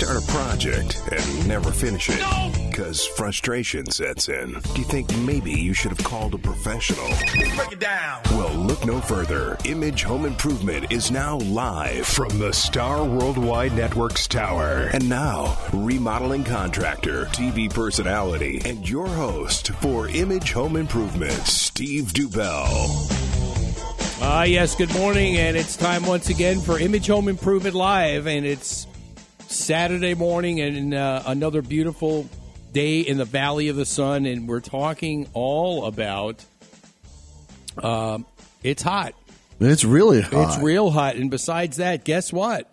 Do you start a project and never finish it? Because frustration sets in. Do you think maybe you should have called a professional? Break it down. Well, look no further. Image Home Improvement is now live From the Star Worldwide Networks Tower. And now, remodeling contractor, TV personality, and your host for Image Home Improvement, Steve Dubell. Ah, yes, good morning, and it's time once again for Image Home Improvement Live, and it's Saturday morning and uh, another beautiful day in the Valley of the Sun, and we're talking all about um, it's hot. It's really hot. It's real hot, and besides that, guess what?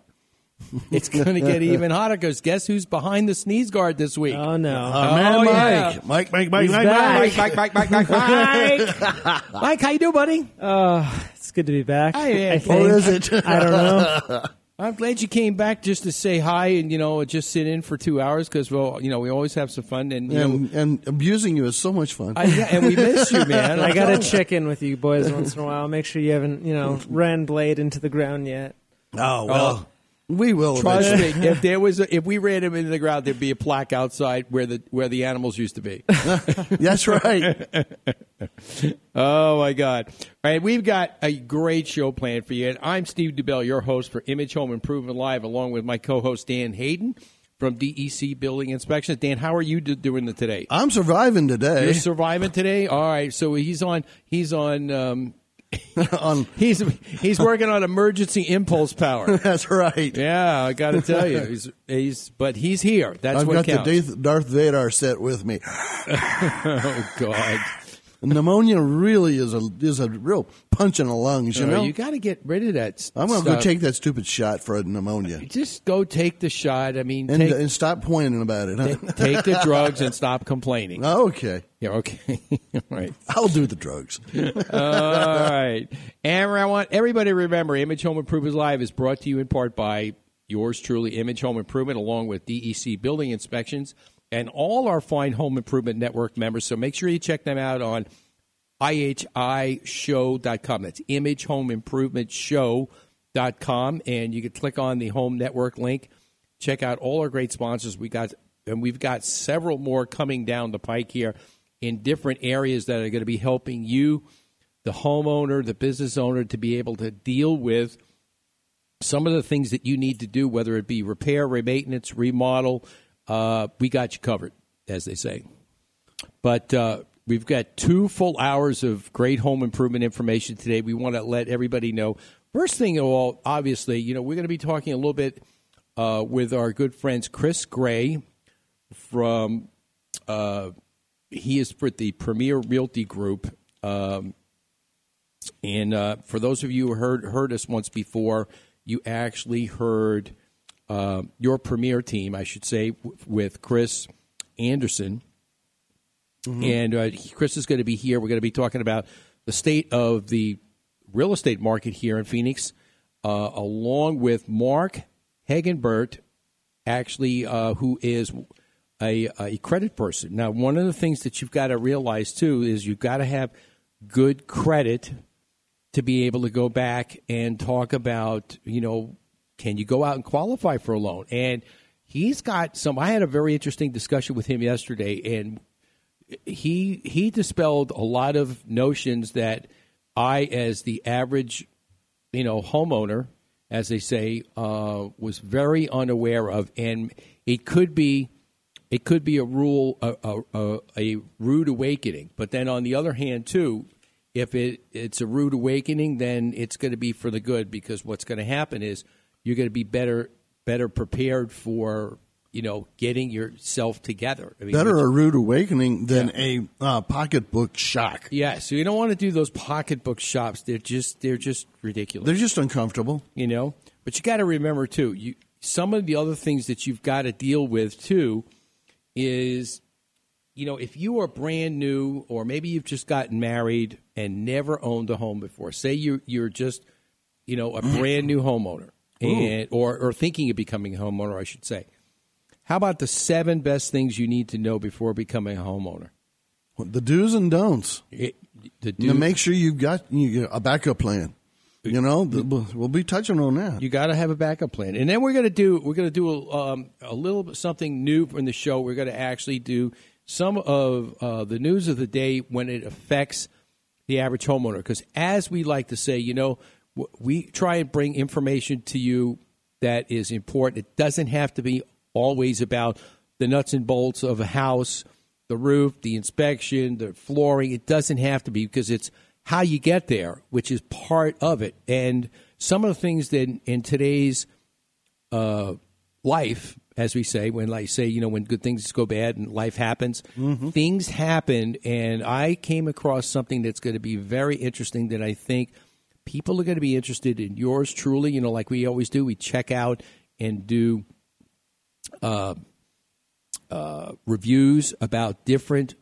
It's going to get even hotter because guess who's behind the sneeze guard this week? Oh no! Uh, man, Oh, Mike. yeah. Mike, Mike, Mike, He's Mike, back. Mike. Mike, Mike, Mike, Mike, Mike, Mike. Mike, how you doing, buddy? Oh, it's good to be back. Hi, yeah. I Oh, think. is it? I don't know. I'm glad you came back just to say hi and you know just sit in for two hours because well you know we always have some fun and you know And, and abusing you is so much fun. I, yeah, and we miss you, man. I got to oh. check in with you boys once in a while. Make sure you haven't, you know, ran blade into the ground yet. oh well, oh. We will. Trust eventually. me, if there was a, if we ran him into the ground, there'd be a plaque outside where the where the animals used to be. That's right. oh my God! All right, we've got a great show planned for you, and I'm Steve DeBell, your host for Image Home Improvement Live, along with my co-host Dan Hayden from DEC Building Inspections. Dan, how are you do- doing today? I'm surviving today. You're surviving today. All right, so he's on. He's on. Um, on, he's he's working on emergency impulse power. that's right. Yeah, I got to tell you, he's, he's but he's here. That's I've what got counts. the Darth- Darth Vader set with me. oh God! Pneumonia really is a is a real punch in the lungs. You Uh, know. you got to get rid of that. I'm going to go take that stupid shot for a pneumonia Just go take the shot. I mean, and take, and stop whining about it. Huh? take the drugs and stop complaining. okay, Yeah, okay, all right. I'll do the drugs. All right. And I want everybody to remember Image Home Improvement Live is brought to you in part by yours truly, Image Home Improvement, along with DEC Building Inspections and all our fine Home Improvement Network members. So make sure you check them out on ihishow.com. That's Image Home Improvement Show.com. And you can click on the Home Network link. Check out all our great sponsors. We got and we've got several more coming down the pike here in different areas that are going to be helping you, the homeowner, the business owner, to be able to deal with some of the things that you need to do, whether it be repair, maintenance, remodel. Uh, we got you covered, as they say. But uh, we've got two full hours of great home improvement information today. We want to let everybody know. First thing of all, obviously, you know, we're going to be talking a little bit uh, with our good friends Chris Gray from. Uh, he is for the Premier Realty Group. Um, and uh, for those of you who heard heard us once before, you actually heard uh, your Premier team, I should say, w- with Chris Anderson. And uh, Chris is going to be here. We're going to be talking about the state of the real estate market here in Phoenix, uh, along with Mark Hagenbert, actually, uh, who is a, a credit person. Now, one of the things that you've got to realize too is you've got to have good credit to be able to go back and talk about, you know, can you go out and qualify for a loan? And he's got some. I had a very interesting discussion with him yesterday, and he he dispelled a lot of notions that I, as the average, you know, homeowner, as they say, uh, was very unaware of, and it could be it could be a rule a, a, a, a rude awakening. But then on the other hand, too, if it it's a rude awakening, then it's going to be for the good because what's going to happen is you're going to be better better prepared for you know getting yourself together. I mean, Better a rude awakening than a uh, pocketbook shock. yeah, so you don't want to do those pocketbook shops. They're just they're just ridiculous. They're just uncomfortable. you know. But you got to remember too. You some of the other things that you've got to deal with too is, you know, if you are brand new or maybe you've just gotten married and never owned a home before. Say you you're just, you know, a brand new homeowner and or or thinking of becoming a homeowner, I should say. How about the seven best things you need to know before becoming a homeowner? The do's and don'ts. It, the make sure you've got you got a backup plan. You know, the, we'll, be touching on that. You got to have a backup plan, and then we're going to do we're going to do a, um, a little bit something new in the show. We're going to actually do some of uh, the news of the day when it affects the average homeowner. Because as we like to say, you know, we try and bring information to you that is important. It doesn't have to be always about the nuts and bolts of a house, the roof, the inspection, the flooring. It doesn't have to be because it's how you get there, which is part of it. And some of the things that in today's uh, life, as we say, when like say, you know, when good things go bad and life happens, things happen. And I came across something that's going to be very interesting that I think people are going to be interested in. Yours truly, you know, like we always do, we check out and do uh, uh, reviews about different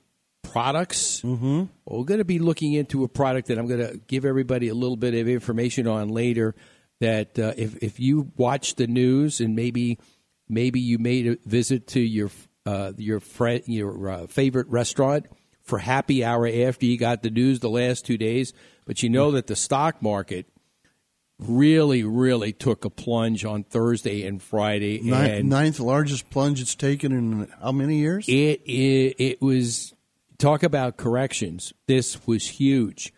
products. Mm-hmm. We're going to be looking into a product that I'm going to give everybody a little bit of information on later. That uh, if if you watch the news and maybe maybe you made a visit to your uh, your friend your uh, favorite restaurant for happy hour after you got the news the last two days, but you know that the stock market really really took a plunge on Thursday and Friday Ninth, and ninth largest plunge it's taken in how many years? it, it it was talk about corrections. This was huge,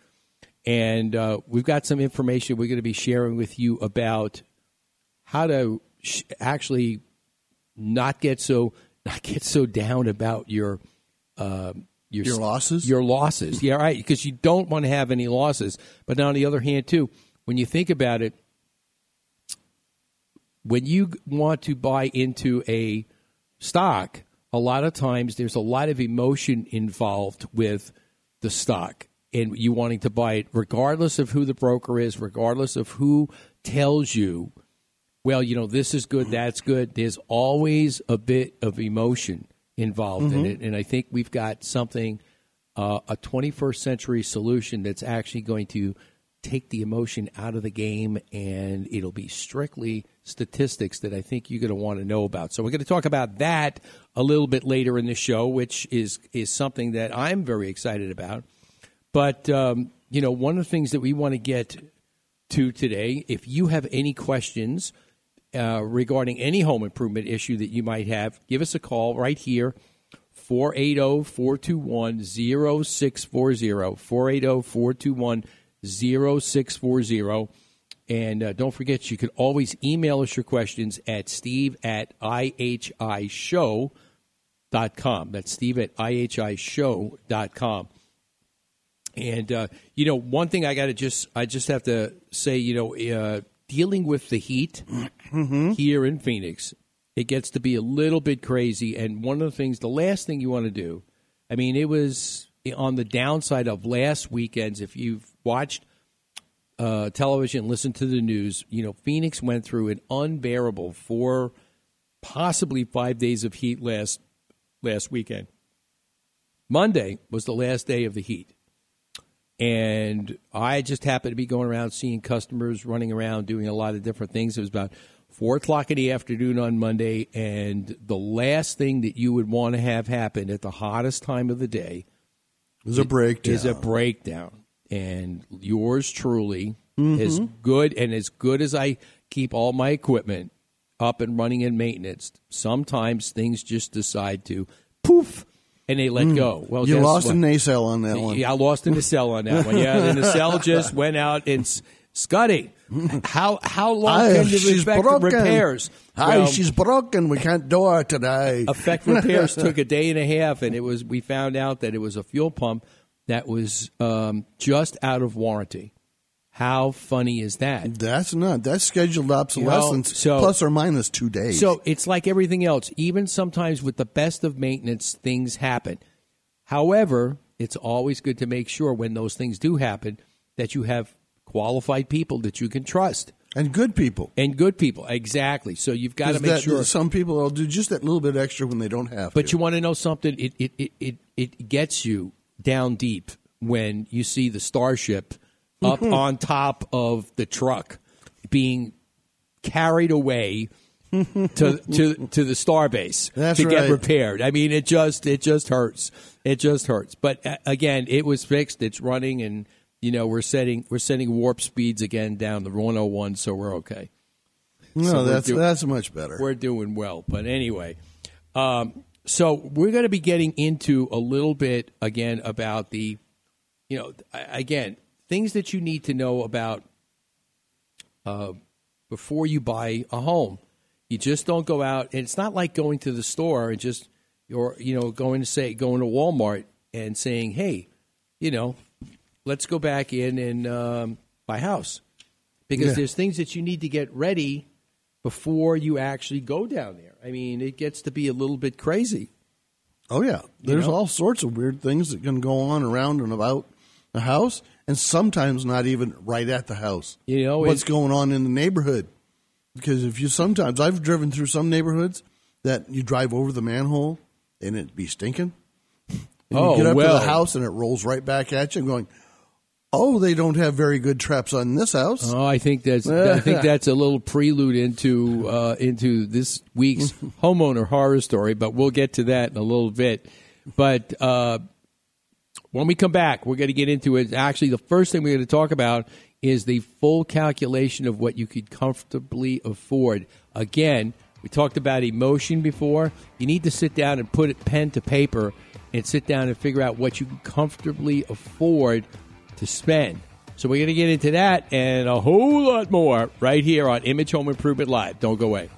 and uh, we've got some information we're going to be sharing with you about how to sh- actually not get so not get so down about your uh, your Your losses? Your losses, yeah, right. Because you don't want to have any losses. But now, on the other hand, too, when you think about it, when you want to buy into a stock, a lot of times there's a lot of emotion involved with the stock and you wanting to buy it, regardless of who the broker is, regardless of who tells you, well, you know, this is good, that's good. There's always a bit of emotion involved in it. And I think we've got something, uh, a 21st century solution that's actually going to take the emotion out of the game and it'll be strictly statistics that I think you're going to want to know about. So we're going to talk about that a little bit later in the show, which is is something that I'm very excited about. But um, you know, one of the things that we want to get to today, if you have any questions uh, regarding any home improvement issue that you might have, give us a call right here. oh, 480-421-0640 480-421-0640 and uh, don't forget you can always email us your questions at steve at ihishow.com that's steve at ihishow.com and uh, you know, one thing I got to just I just have to say, you know, uh, dealing with the heat here in Phoenix, it gets to be a little bit crazy. And one of the things, the last thing you want to do, I mean, it was on the downside of last weekend's. If you've watched uh, television, listened to the news, you know, Phoenix went through an unbearable four, possibly five days of heat last last weekend. Monday was the last day of the heat. And I just happened to be going around seeing customers running around doing a lot of different things. It was about four o'clock in the afternoon on Monday, and the last thing that you would want to have happen at the hottest time of the day There's a breakdown. is a breakdown. And yours truly mm-hmm. is good, and as good as I keep all my equipment up and running in maintenance, sometimes things just decide to poof and they let go. Well, you lost what? a nacelle on that one. Yeah, I lost in the cell on that one. Yeah, and the cell just went out and Scotty, how how long Hi, can you she's expect broken. repairs? Hi, Well, she's broken. We can't do her today. effect repairs took a day and a half, and it was we found out that it was a fuel pump that was um, just out of warranty. How funny is that? That's not. That's scheduled obsolescence, so- plus or minus two days. So it's like everything else. Even sometimes with the best of maintenance, things happen. However, it's always good to make sure when those things do happen that you have qualified people that you can trust and good people. and good people. Exactly. So you've got to make that- sure. Some people will do just that little bit extra when they don't have But to. you want to know something? It, it, it, it, it gets you down deep when you see the starship up on top of the truck being carried away to to to the starbase That's to get right. repaired. I mean, it just it just hurts. It just hurts. But uh, again, it was fixed. It's running, and you know we're setting we're setting warp speeds again down the 101, so we're okay. No, So that's do- that's much better. We're doing well. But anyway, um, so we're going to be getting into a little bit again about the, you know, again things that you need to know about uh, before you buy a home. You just don't go out, and it's not like going to the store and just or you know going to say going to Walmart and saying, hey, you know, let's go back in and um, buy a house because Yeah. there's things that you need to get ready before you actually go down there. I mean, it gets to be a little bit crazy. Oh yeah, there's know? all sorts of weird things that can go on around and about the house, and sometimes not even right at the house. You know, what's going on in the neighborhood? Because if you sometimes I've driven through some neighborhoods that you drive over the manhole and it be stinking. And Oh, you get up well. to the house and it rolls right back at you, going, "Oh, they don't have very good traps on this house." Oh, I think that's I think that's a little prelude into uh, into this week's homeowner horror story, but we'll get to that in a little bit. But uh, when we come back, we're going to get into it. Actually, the first thing we're going to talk about is the full calculation of what you could comfortably afford. Again, we talked about emotion before. You need to sit down and put it pen to paper and sit down and figure out what you can comfortably afford to spend. So we're going to get into that and a whole lot more right here on Image Home Improvement Live. Don't go away.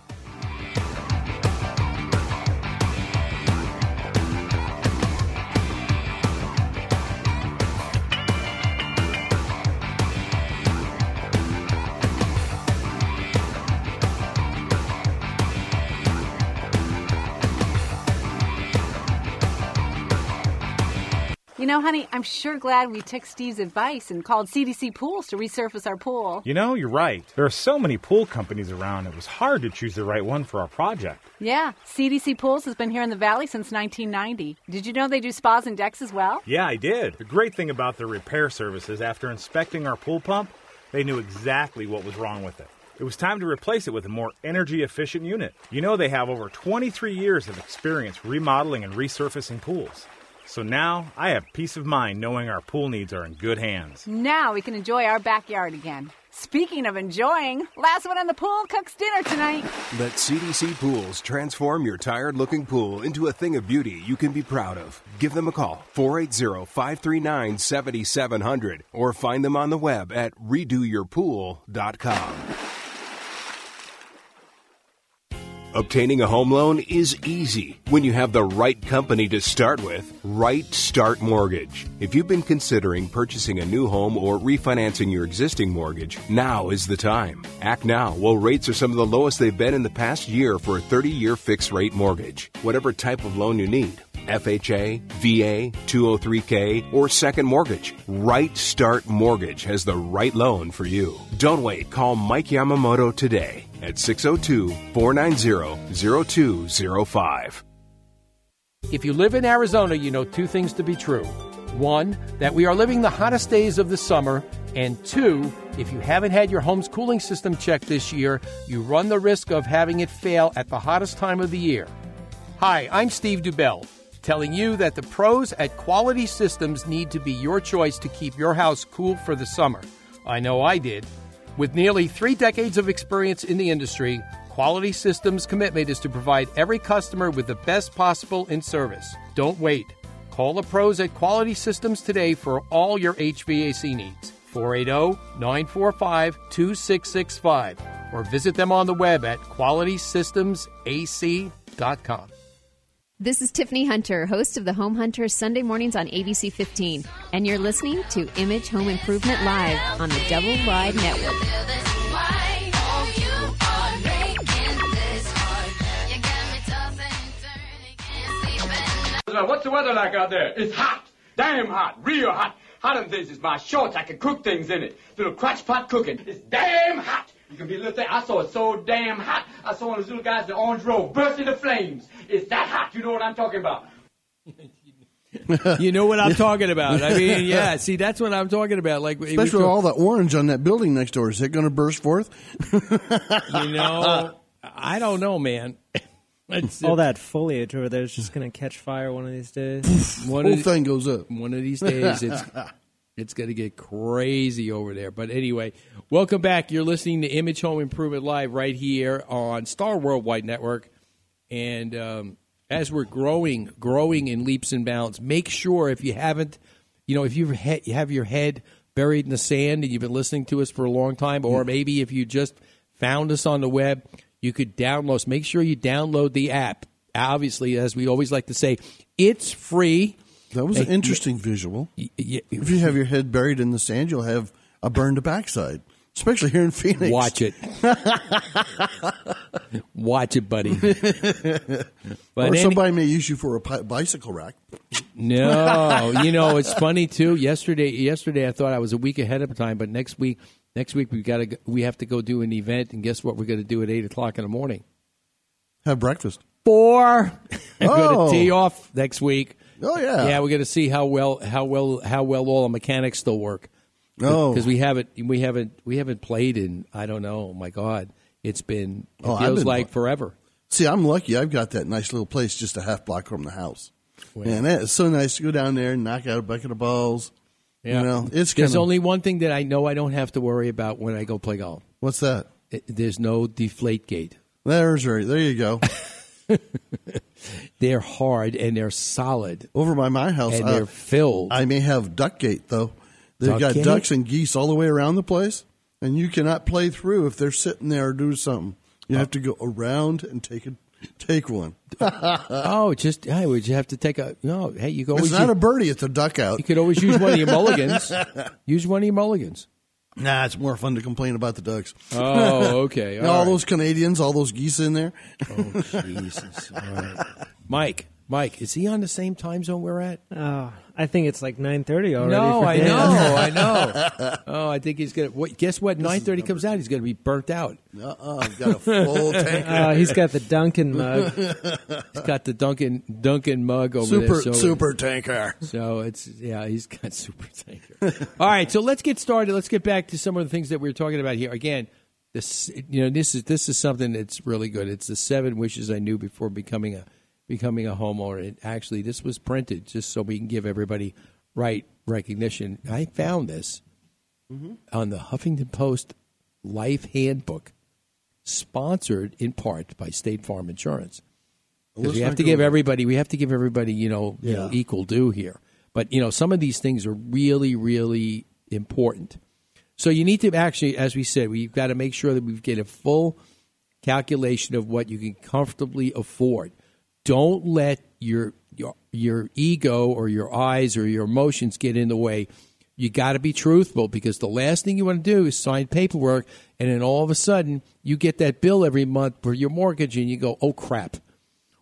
Know, honey, I'm sure glad we took Steve's advice and called CDC Pools to resurface our pool. You know, you're right. There are so many pool companies around, it was hard to choose the right one for our project. Yeah, CDC Pools has been here in the valley since 1990. Did you know they do spas and decks as well? Yeah, I did. The great thing about their repair services, after inspecting our pool pump, they knew exactly what was wrong with it. It was time to replace it with a more energy efficient unit. You know, they have over 23 years of experience remodeling and resurfacing pools. So now I have peace of mind knowing our pool needs are in good hands. Now we can enjoy our backyard again. Speaking of enjoying, last one on the pool cooks dinner tonight. Let CDC Pools transform your tired looking pool into a thing of beauty you can be proud of. Give them a call, 480 539 7700, or find them on the web at redoyourpool.com. Obtaining a home loan is easy when you have the right company to start with Right Start Mortgage. If you've been considering purchasing a new home or refinancing your existing mortgage, now is the time. Act now while rates are some of the lowest they've been in the past year for a 30 year fixed rate mortgage. Whatever type of loan you need. FHA, VA, 203K, or second mortgage. Right Start Mortgage has the right loan for you. Don't wait. Call Mike Yamamoto today at 602 490 0205. If you live in Arizona, you know two things to be true. One, that we are living the hottest days of the summer. And two, if you haven't had your home's cooling system checked this year, you run the risk of having it fail at the hottest time of the year. Hi, I'm Steve Dubell, telling you that the pros at Quality Systems need to be your choice to keep your house cool for the summer. I know I did. With nearly three decades of experience in the industry, Quality Systems' commitment is to provide every customer with the best possible in service. Don't wait. Call the pros at Quality Systems today for all your HVAC needs. 480 945 2665 or visit them on the web at qualitysystemsac.com. This is Tiffany Hunter, host of the Home Hunter Sunday mornings on ABC 15, and you're listening to Image Home Improvement Live on the Double Wide Network. What's the weather like out there? It's hot. Damn hot. Real hot. Hotter than this is my shorts. I can cook things in it. Little crotch pot cooking. It's damn hot. You can be a little thing. I saw it so damn hot. I saw one of those little guys in the orange robe burst into flames. It's that hot. You know what I'm talking about. you know what I'm talking about. I mean, yeah. See, that's what I'm talking about. Like, we Especially with talk- all the orange on that building next door. Is it going to burst forth? you know, I don't know, man. It's- All that foliage over there is just going to catch fire one of these days. one Whole of the- thing goes up. One of these days, it's it's going to get crazy over there. But anyway, welcome back. You're listening to Image Home Improvement Live right here on Star Worldwide Network. And um, as we're growing, growing in leaps and bounds, make sure if you haven't, you know, if you've he- you have your head buried in the sand and you've been listening to us for a long time, or maybe if you just found us on the web, you could download. Us. Make sure you download the app. Obviously, as we always like to say, it's free. That was an interesting visual. y- If you have your head buried in the sand, you'll have a burned backside, especially here in Phoenix. Watch it. Watch it, buddy. or any- somebody may use you for a pi- bicycle rack. No, you know it's funny too. Yesterday, yesterday I thought I was a week ahead of time, but next week, next week we got to we have to go do an event, and guess what? We're going to do at eight o'clock in the morning. Have breakfast. Four. I'm going Oh. to tee off next week. Oh yeah. Yeah, we're going to see how well how well how well all the mechanics still work. Oh. because we haven't we haven't we haven't played in I don't know. My God, it's been it Oh, feels been- like forever. See, I'm lucky. I've got that nice little place just a half block from the house. And it's so nice to go down there and knock out a bucket of balls. Yeah. You know, it's There's kinda- only one thing that I know I don't have to worry about when I go play golf. What's that? It, there's no deflate gate. There's right. There you go. They're hard and they're solid. Over by my house, And uh, they're filled. I may have duck gate though. They've Duck got gate? ducks and geese all the way around the place, and you cannot play through if they're sitting there or doing something. You have to go around and take a take one. oh, just hey, would you have to take a no? Hey, you go. It's not use, a birdie; it's a duck out. you could always use one of your mulligans. use one of your mulligans. Nah, it's more fun to complain about the ducks. Oh, okay. All all right. those Canadians, all those geese in there. Oh, Jesus. All right. Mike, Mike, is he on the same time zone we're at? Oh, I think it's like 9.30 already. No, I Dan. know, I know. Oh, I think he's gonna. What, guess what? Nine thirty comes out. He's gonna be burnt out. Uh-uh, I've got a full tank. Oh, he's got the Dunkin' mug. He's got the Dunkin' Dunkin' mug over super there. So, super tanker. So it's yeah, he's got super tanker. All right, so let's get started. Let's get back to some of the things that we were talking about here. Again, this you know this is this is something that's really good. It's the seven wishes I knew before becoming a becoming a homeowner. And actually, this was printed just so we can give everybody right recognition. I found this on the Huffington Post Life Handbook, sponsored in part by State Farm Insurance. Because we have to give everybody, we have to give everybody, you know, you know, equal due here. But you know, some of these things are really, really important. So you need to actually, as we said, we've got to make sure that we get a full calculation of what you can comfortably afford. Don't let your your your ego or your eyes or your emotions get in the way. You got to be truthful because the last thing you want to do is sign paperwork and then all of a sudden you get that bill every month for your mortgage and you go, "Oh crap.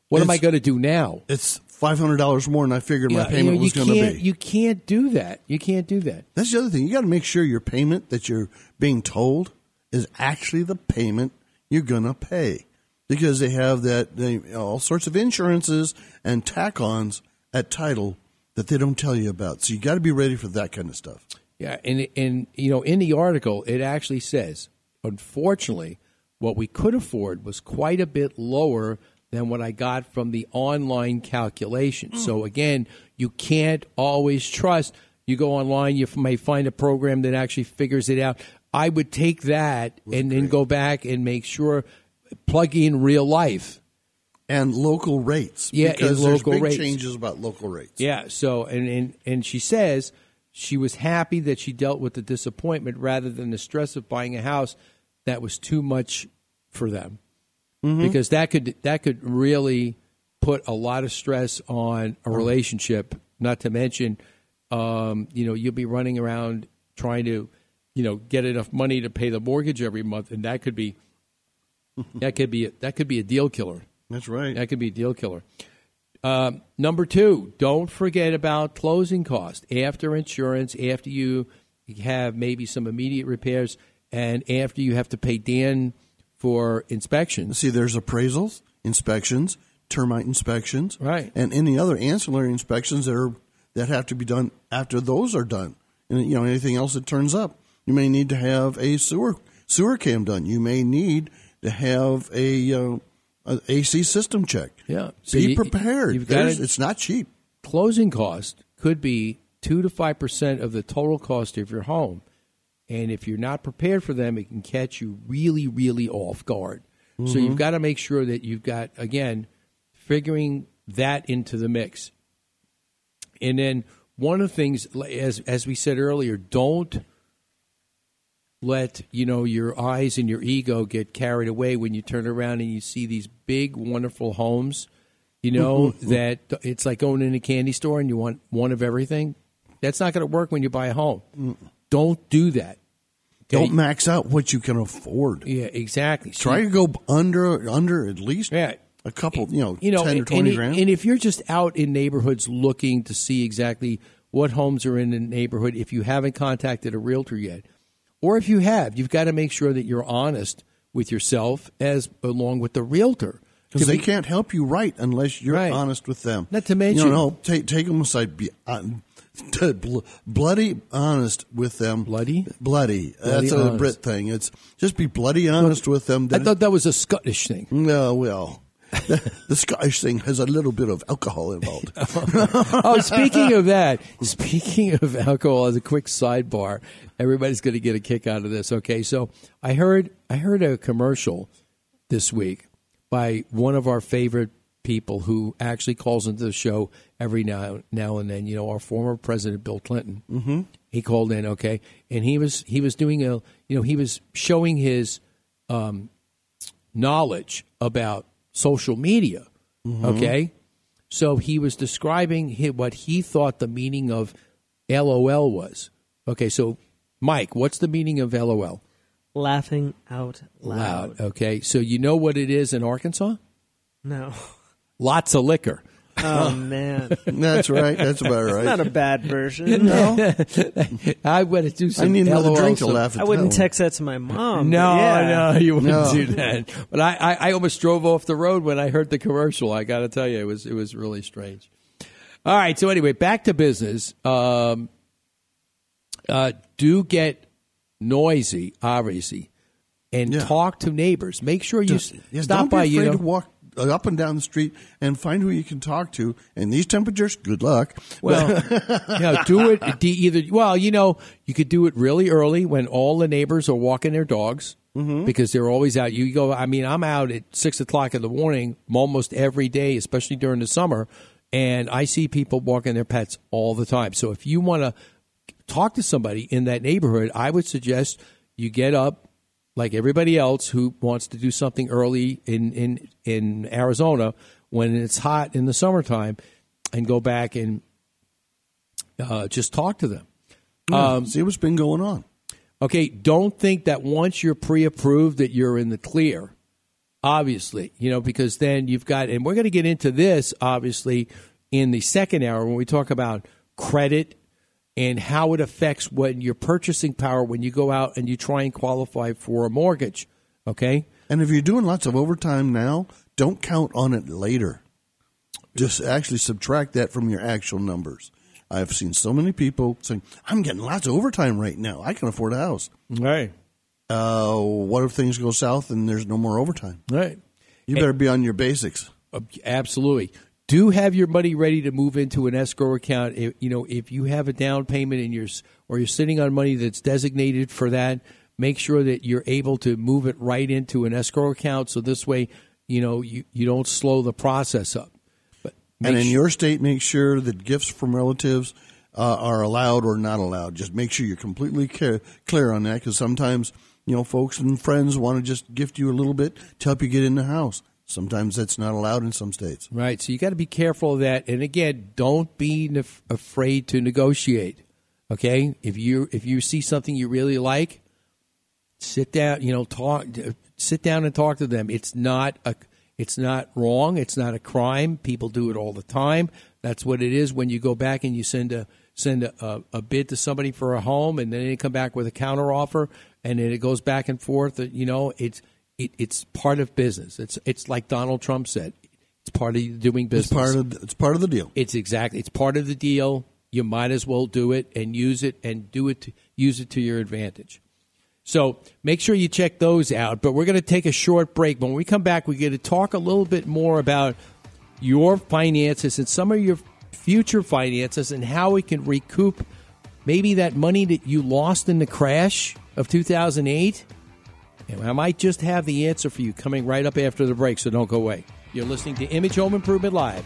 What am I going to do now?" It's five hundred dollars more than I figured my Yeah, you payment know, was going to be. You can't do that. You can't do that. That's the other thing. You got to make sure your payment that you're being told is actually the payment you're going to pay, because they have that they, all sorts of insurances and tack-ons at title that they don't tell you about. So you got to be ready for that kind of stuff. Yeah, and and you know, in the article, it actually says, unfortunately, what we could afford was quite a bit lower than what I got from the online calculation. So hmm. again, you can't always trust. You go online, you may find a program that actually figures it out. I would take that and then go back and make sure plug in real life. And local rates, Yeah, because and there's local big rates. changes about local rates. Yeah. So and, and and she says she was happy that she dealt with the disappointment rather than the stress of buying a house that was too much for them, Mm-hmm. because that could that could really put a lot of stress on a relationship. Not to mention, um, you know, you'll be running around trying to, you know, get enough money to pay the mortgage every month, and that could be that could be that could be a deal killer. That's right. That could be a deal killer. Um, number two, don't forget about closing costs after insurance, after you have maybe some immediate repairs, and after you have to pay Dan for inspections. See, there's appraisals, inspections, termite inspections, Right. and any other ancillary inspections that are that have to be done after those are done. And you know anything else that turns up, you may need to have a sewer sewer cam done. You may need to have a, uh, a AC system check. Yeah. So Be you- prepared. you've got to- it's not cheap. closing cost could be two to five percent of the total cost of your home, and if you're not prepared for them, it can catch you really, really off guard. So Mm-hmm. you've got to make sure that you've got again figuring that into the mix, and then one of the things, as as we said earlier, don't let you know your eyes and your ego get carried away when you turn around and you see these big wonderful homes you know mm-hmm. Mm-hmm. that it's like going in a candy store and you want one of everything that's not going to work when you buy a home mm. don't do that Okay? Don't max out what you can afford. yeah exactly Try to go under under at least Yeah. a couple, you know, you know, ten or twenty and- grand. and if you're just out in neighborhoods looking to see exactly what homes are in the neighborhood, if you haven't contacted a realtor yet, or if you have, you've got to make sure that you're honest with yourself as along with the realtor. because they be- can't help you right unless you're Right. honest with them. Not to mention- you know, take take them aside. Be uh, bl- bloody honest with them. Bloody? bloody. Bloody That's a honest. Brit thing. It's just be bloody honest with them. I thought that was a Scottish thing. No, well, the, the Scottish thing has a little bit of alcohol involved. oh, speaking of that, speaking of alcohol, as a quick sidebar, everybody's going to get a kick out of this. Okay, so I heard I heard a commercial this week by one of our favorite people who actually calls into the show every now now and then. You know, our former president Bill Clinton. Mm-hmm. He called in, okay, and he was he was doing a you know he was showing his um, knowledge about social media. Mm-hmm. Okay, so he was describing what he thought the meaning of LOL was. Okay, so Mike, what's the meaning of LOL? Laughing out loud. Okay, so you know what it is in Arkansas? No. Lots of liquor. Oh man, That's right. That's about right. not a bad version. no, I would to do some. I need another LOL drink to some- laugh at. I wouldn't that text that to my mom. No, but yeah. no, you wouldn't No. do that. But I, I, I almost drove off the road when I heard the commercial. I got to tell you, it was it was really strange. All right, so anyway, back to business. Um, uh, do get noisy, obviously, and Yeah. talk to neighbors. Make sure you s Yeah, stop don't by. be You know, to walk Uh, up and down the street and find who you can talk to. And these temperatures, good luck. Well, you know, do it either. Well, you know, you could do it really early when all the neighbors are walking their dogs mm-hmm. because they're always out. You go. I mean, I'm out at six o'clock in the morning almost every day, especially during the summer, and I see people walking their pets all the time. So if you want to talk to somebody in that neighborhood, I would suggest you get up like everybody else who wants to do something early in in in Arizona when it's hot in the summertime, and go back and uh, just talk to them. Um, see what's been going on. Okay, don't think that once you're pre-approved that you're in the clear. Obviously, you know, because then you've got, and we're going to get into this obviously in the second hour when we talk about credit and how it affects when your purchasing power when you go out and you try and qualify for a mortgage. Okay, And if you're doing lots of overtime now, don't count on it later. Just actually subtract that from your actual numbers. I've seen so many people saying, I'm getting lots of overtime right now. I can afford a house. right, Uh, what if things go south and there's no more overtime? right. You better be on your basics. Absolutely. Do have your money ready to move into an escrow account. If, you know, if you have a down payment and you're or you're sitting on money that's designated for that, make sure that you're able to move it right into an escrow account. So this way, you know, you, you don't slow the process up. But And in su- your state, make sure that gifts from relatives uh, are allowed or not allowed. Just make sure you're completely clear, clear on that because sometimes, you know, folks and friends want to just gift you a little bit to help you get in the house. Sometimes that's not allowed in some states. Right. So you got to be careful of that. And again, don't be nef- afraid to negotiate. Okay. If you if you see something you really like, sit down. You know, talk. Sit down and talk to them. It's not a. It's not wrong. It's not a crime. People do it all the time. That's what it is. When you go back and you send a send a, a, a bid to somebody for a home, and then they come back with a counter offer, and then it goes back and forth. You know, it's it, it's part of business. It's it's like Donald Trump said. It's part of doing business. It's part of it's part of the deal. It's exactly. It's part of the deal. You might as well do it and use it and do it. To, use it to your advantage. So make sure you check those out. But we're going to take a short break. When we come back, we're going to talk a little bit more about your finances and some of your future finances and how we can recoup maybe that money that you lost in the crash of 2008. And I might just have the answer for you coming right up after the break, so don't go away. You're listening to Image Home Improvement Live.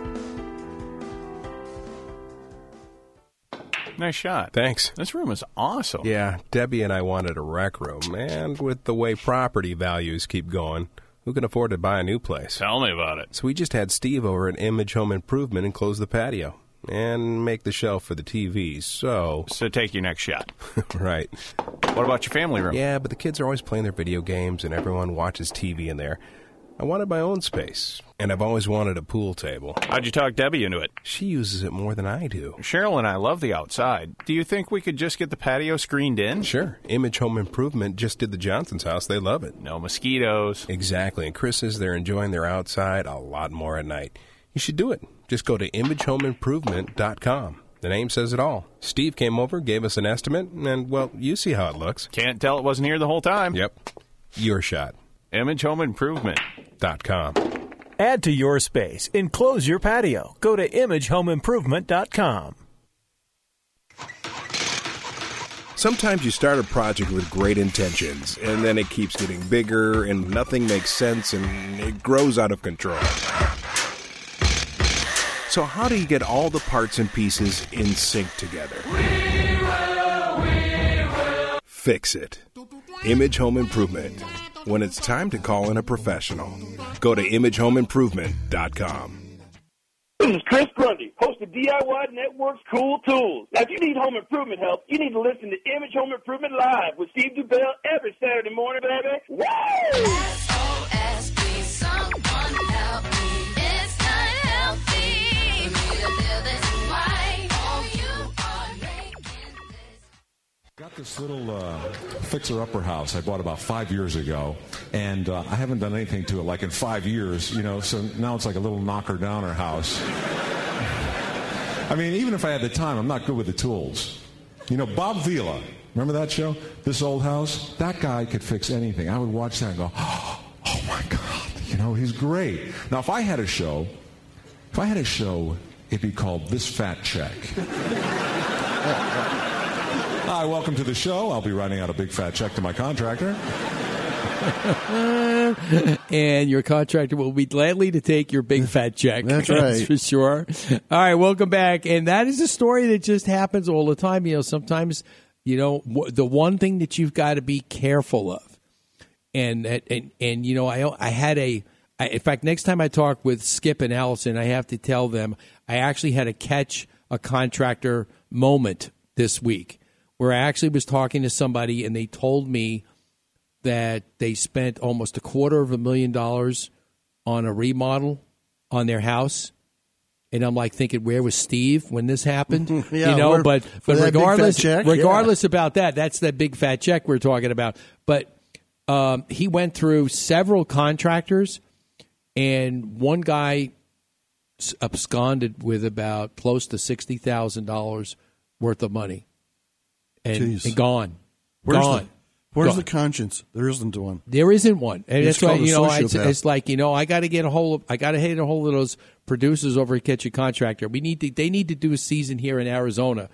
Nice shot. Thanks. This room is awesome. Yeah, Debbie and I wanted a rec room, and with the way property values keep going, who can afford to buy a new place? Tell me about it. So we just had Steve over at Image Home Improvement and close the patio and make the shelf for the TV. So, So take your next shot. right. What about your family room? Yeah, but the kids are always playing their video games and everyone watches TV in there. I wanted my own space, and I've always wanted a pool table. How'd you talk Debbie into it? She uses it more than I do. Cheryl and I love the outside. Do you think we could just get the patio screened in? Sure. Image Home Improvement just did the Johnson's house. They love it. No mosquitoes. Exactly. And Chris says they're enjoying their outside a lot more at night. You should do it. Just go to imagehomeimprovement.com. The name says it all. Steve came over, gave us an estimate, and, well, you see how it looks. Can't tell it wasn't here the whole time. Yep. Your shot. Image Home Improvement. Dot com. Add to your space. Enclose your patio. Go to imagehomeimprovement.com. Sometimes you start a project with great intentions, and then it keeps getting bigger, and nothing makes sense, and it grows out of control. So, how do you get all the parts and pieces in sync together? We will, we will. Fix it. Image Home Improvement. When it's time to call in a professional, go to imagehomeimprovement.com. This is Chris Grundy, host of DIY Network's Cool Tools. Now, if you need home improvement help, you need to listen to Image Home Improvement Live with Steve Dubell every Saturday morning, baby. Woo! Got this little uh, fixer-upper house I bought about five years ago, and uh, I haven't done anything to it like in five years, you know. So now it's like a little knocker-downer house. I mean, even if I had the time, I'm not good with the tools. You know, Bob Vila, remember that show? This old house. That guy could fix anything. I would watch that and go, "Oh my God!" You know, he's great. Now, if I had a show, if I had a show, it'd be called This Fat Check. Hi, welcome to the show. I'll be writing out a big fat check to my contractor. and your contractor will be gladly to take your big fat check. That's right. for sure. All right, welcome back. And that is a story that just happens all the time. You know, sometimes, you know, w- the one thing that you've got to be careful of, and and and you know, I I had a. I, in fact, next time I talk with Skip and Allison, I have to tell them I actually had to catch a contractor moment this week where I actually was talking to somebody and they told me that they spent almost a quarter of a million dollars on a remodel on their house. And I'm like thinking, where was Steve when this happened? Yeah, you know, but but regardless, check, regardless about that, that's that big fat check we're talking about. But um, he went through several contractors, and one guy absconded with about close to sixty thousand dollars worth of money, and, and gone, Where's gone. the Where's Gone. the conscience? There isn't one. There isn't one, and It's that's why you know it's, it's like you know I got to get a hold of I got to hit a hold of those producers over at Catch a Contractor. We need to they need to do a season here in Arizona.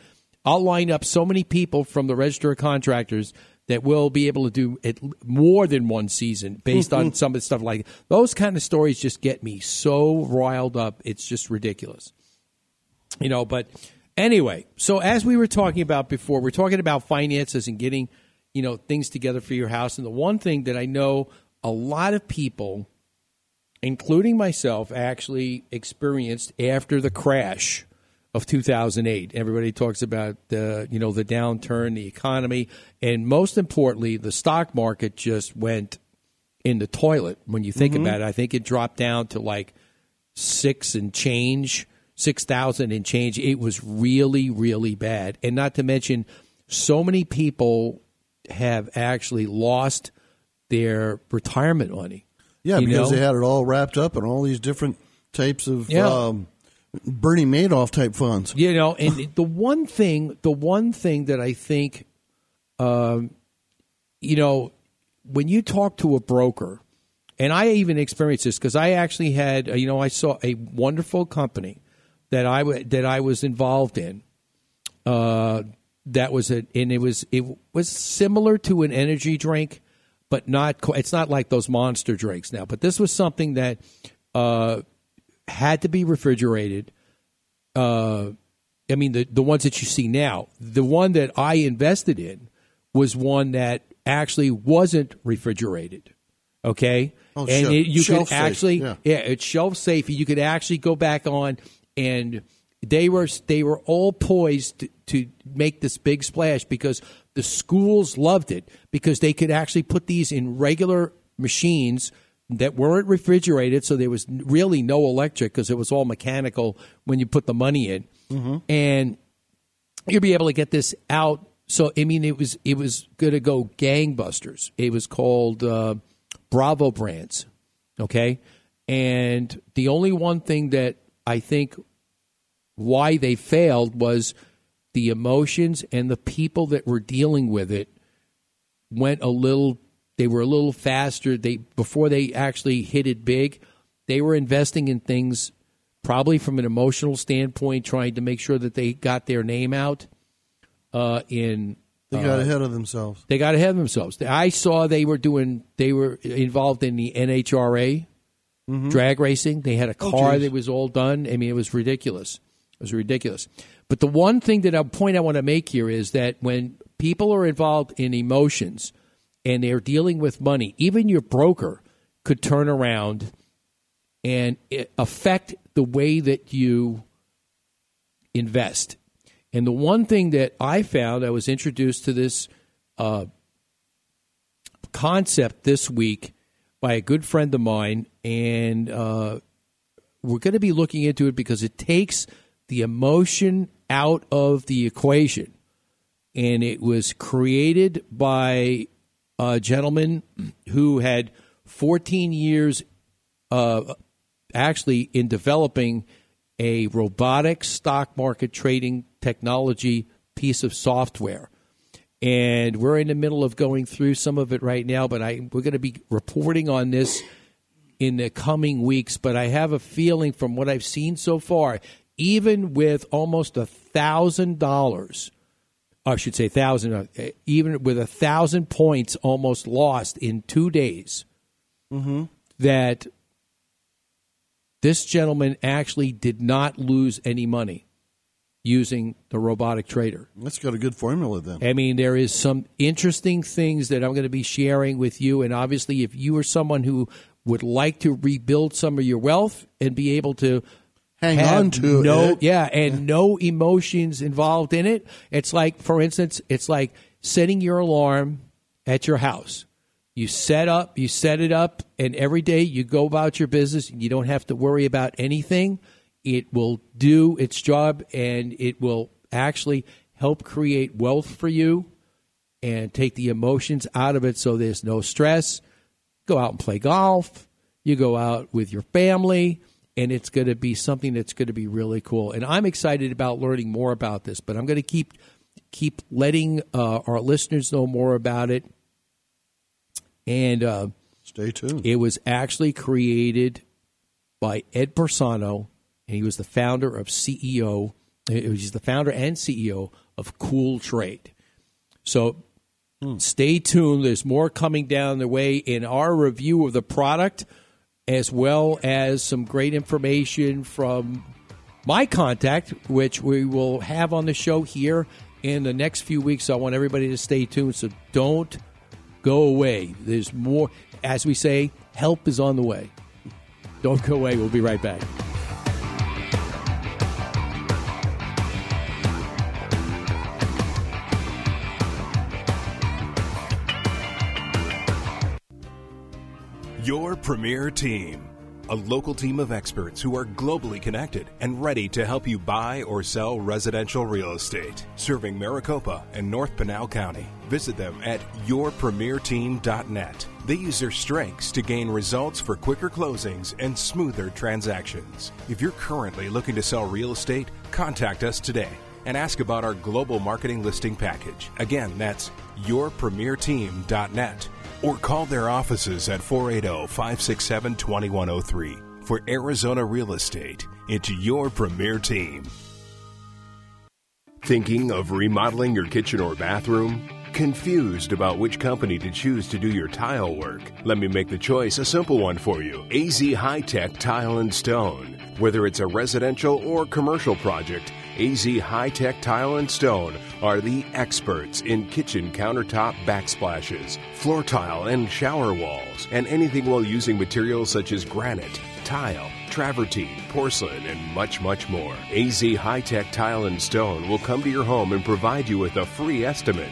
I'll line up so many people from the register of contractors that will be able to do it more than one season based on mm-hmm. some of the stuff like those kind of stories. Just get me so riled up. It's just ridiculous you know but anyway so as we were talking about before we're talking about finances and getting you know things together for your house and the one thing that i know a lot of people including myself actually experienced after the crash of 2008. Everybody talks about the you know the downturn, the economy, and most importantly, the stock market just went in the toilet. When you think Mhm. about it, I think it dropped down to like six and change, six thousand and change. It was really, really bad, and not to mention, so many people have actually lost their retirement money. Yeah, You because know? they had it all wrapped up in all these different types of Yeah. um, Bernie Madoff type funds. You know, and the one thing, the one thing that I think, um, you know, when you talk to a broker, and I even experienced this because I actually had, uh, you know, I saw a wonderful company that I w- that I was involved in. Uh, that was it, and it was it was similar to an energy drink, but not. It's not like those monster drinks now. But this was something that uh, had to be refrigerated. Uh, I mean, the the ones that you see now. The one that I invested in was one that actually wasn't refrigerated. Okay, Oh, and shelf- it, you shelf could safe, actually, yeah. yeah, it's shelf safe. You could actually go back on, and they were they were all poised to, to make this big splash because the schools loved it because they could actually put these in regular machines that weren't refrigerated, so there was really no electric because it was all mechanical when you put the money in, Mhm. and you'll be able to get this out. So I mean, it was it was going to go gangbusters. It was called uh, Bravo Brands, okay. And the only one thing that I think why they failed was the emotions and the people that were dealing with it went a little they were a little faster they before they actually hit it big they were investing in things probably from an emotional standpoint trying to make sure that they got their name out uh, in They got uh, ahead of themselves. they got ahead of themselves. I saw they were doing. They were involved in the NHRA Mhm. drag racing. They had a Oh, car geez. that was all done. I mean, it was ridiculous. It was ridiculous. But the one thing that a point I want to make here is that when people are involved in emotions and they're dealing with money, even your broker could turn around and affect the way that you invest. And the one thing that I found, I was introduced to this uh, concept this week by a good friend of mine, and uh, we're going to be looking into it because it takes the emotion out of the equation. And it was created by a gentleman who had 14 years uh, actually in developing a robotic stock market trading technology piece of software. And we're in the middle of going through some of it right now, but I we're going to be reporting on this in the coming weeks. But I have a feeling from what I've seen so far, even with almost a thousand dollars, I should say thousand, uh, even with a thousand points almost lost in two days, Mm-hmm. that this gentleman actually did not lose any money using the robotic trader. That's got a good formula then. I mean, there is some interesting things that I'm going to be sharing with you. And obviously, if you are someone who would like to rebuild some of your wealth and be able to Hang on to no, it. yeah, and no emotions involved in it. It's like, for instance, it's like setting your alarm at your house. You set up, you set it up, and every day you go about your business. And you don't have to worry about anything. It will do its job, and it will actually help create wealth for you and take the emotions out of it, so there's no stress. Go out and play golf. You go out with your family, and it's going to be something that's going to be really cool. And I'm excited about learning more about this. But I'm going to keep keep letting uh, our listeners know more about it. And uh, stay tuned. It was actually created by Ed Persano, and he was the founder of CEO. He's the founder and CEO of Cool Trade. So hmm. stay tuned. There's more coming down the way in our review of the product, as well as some great information from my contact, which we will have on the show here in the next few weeks. So I want everybody to stay tuned. So don't go away. There's more, as we say, help is on the way. Don't go away. We'll be right back. Your Premier Team. A local team of experts who are globally connected and ready to help you buy or sell residential real estate, serving Maricopa and North Pinal County. Visit them at yourpremierteam.net. They use their strengths to gain results for quicker closings and smoother transactions. If you're currently looking to sell real estate, contact us today and ask about our global marketing listing package. Again, that's yourpremierteam.net or call their offices at 480 567 2103 for Arizona real estate. It's your premier team. Thinking of remodeling your kitchen or bathroom? Confused about which company to choose to do your tile work? Let me make the choice a simple one for you AZ High Tech Tile and Stone. Whether it's a residential or commercial project, AZ High Tech Tile and Stone are the experts in kitchen countertop backsplashes, floor tile and shower walls, and anything while using materials such as granite, tile, travertine, porcelain, and much, much more. AZ High Tech Tile and Stone will come to your home and provide you with a free estimate.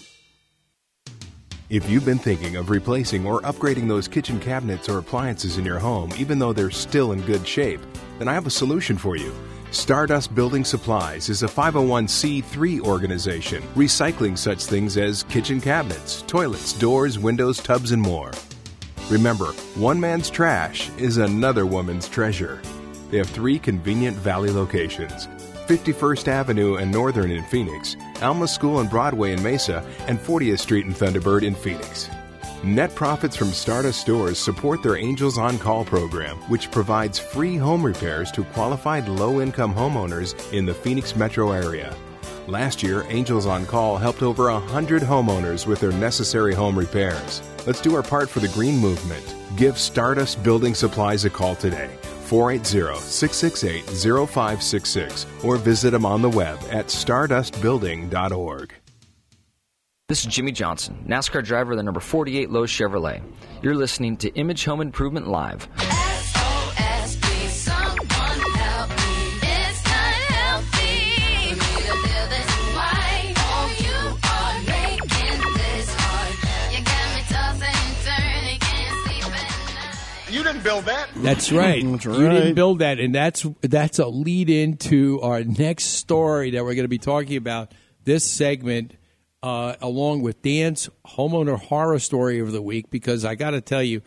If you've been thinking of replacing or upgrading those kitchen cabinets or appliances in your home, even though they're still in good shape, then I have a solution for you. Stardust Building Supplies is a 501c3 organization recycling such things as kitchen cabinets, toilets, doors, windows, tubs, and more. Remember, one man's trash is another woman's treasure. They have three convenient valley locations 51st Avenue and Northern in Phoenix, Alma School and Broadway in Mesa, and 40th Street and Thunderbird in Phoenix. Net profits from Stardust stores support their Angels on Call program, which provides free home repairs to qualified low income homeowners in the Phoenix metro area. Last year, Angels on Call helped over 100 homeowners with their necessary home repairs. Let's do our part for the green movement. Give Stardust Building Supplies a call today. 480-668-0566 or visit them on the web at stardustbuilding.org. This is Jimmie Johnson, NASCAR driver of the number 48 Lowe's Chevrolet. You're listening to Image Home Improvement Live. Didn't build that. That's right. That's You didn't build that, and that's that's a lead into our next story that we're going to be talking about. This segment, uh, along with Dan's homeowner horror story of the week, because I got to tell you,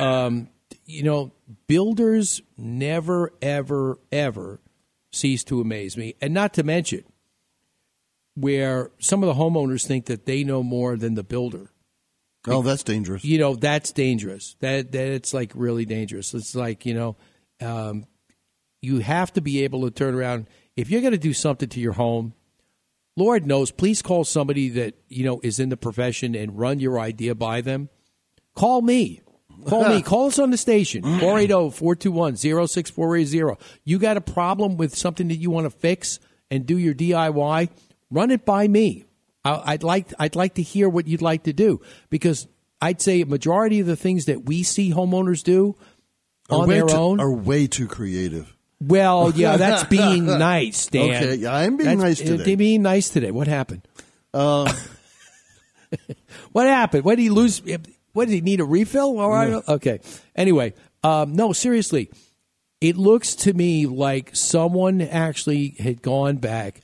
um, you know, builders never, ever, ever cease to amaze me, and not to mention where some of the homeowners think that they know more than the builder. Oh, that's dangerous. You know, that's dangerous. That that it's like really dangerous. It's like you know, um, you have to be able to turn around if you're going to do something to your home. Lord knows, please call somebody that you know is in the profession and run your idea by them. Call me. Call me. Call us on the station. oh, 480-421-0640. You got a problem with something that you want to fix and do your DIY? Run it by me. I'd like I'd like to hear what you'd like to do because I'd say a majority of the things that we see homeowners do Are on their too- own are way too creative. Well, yeah, that's being nice, Dan. Okay, yeah, I'm being That's- nice uh, today. being nice today. What happened? Uh, what happened? What did he lose? What did he need a refill? All right. Okay. Anyway, um, no, seriously, it looks to me like someone actually had gone back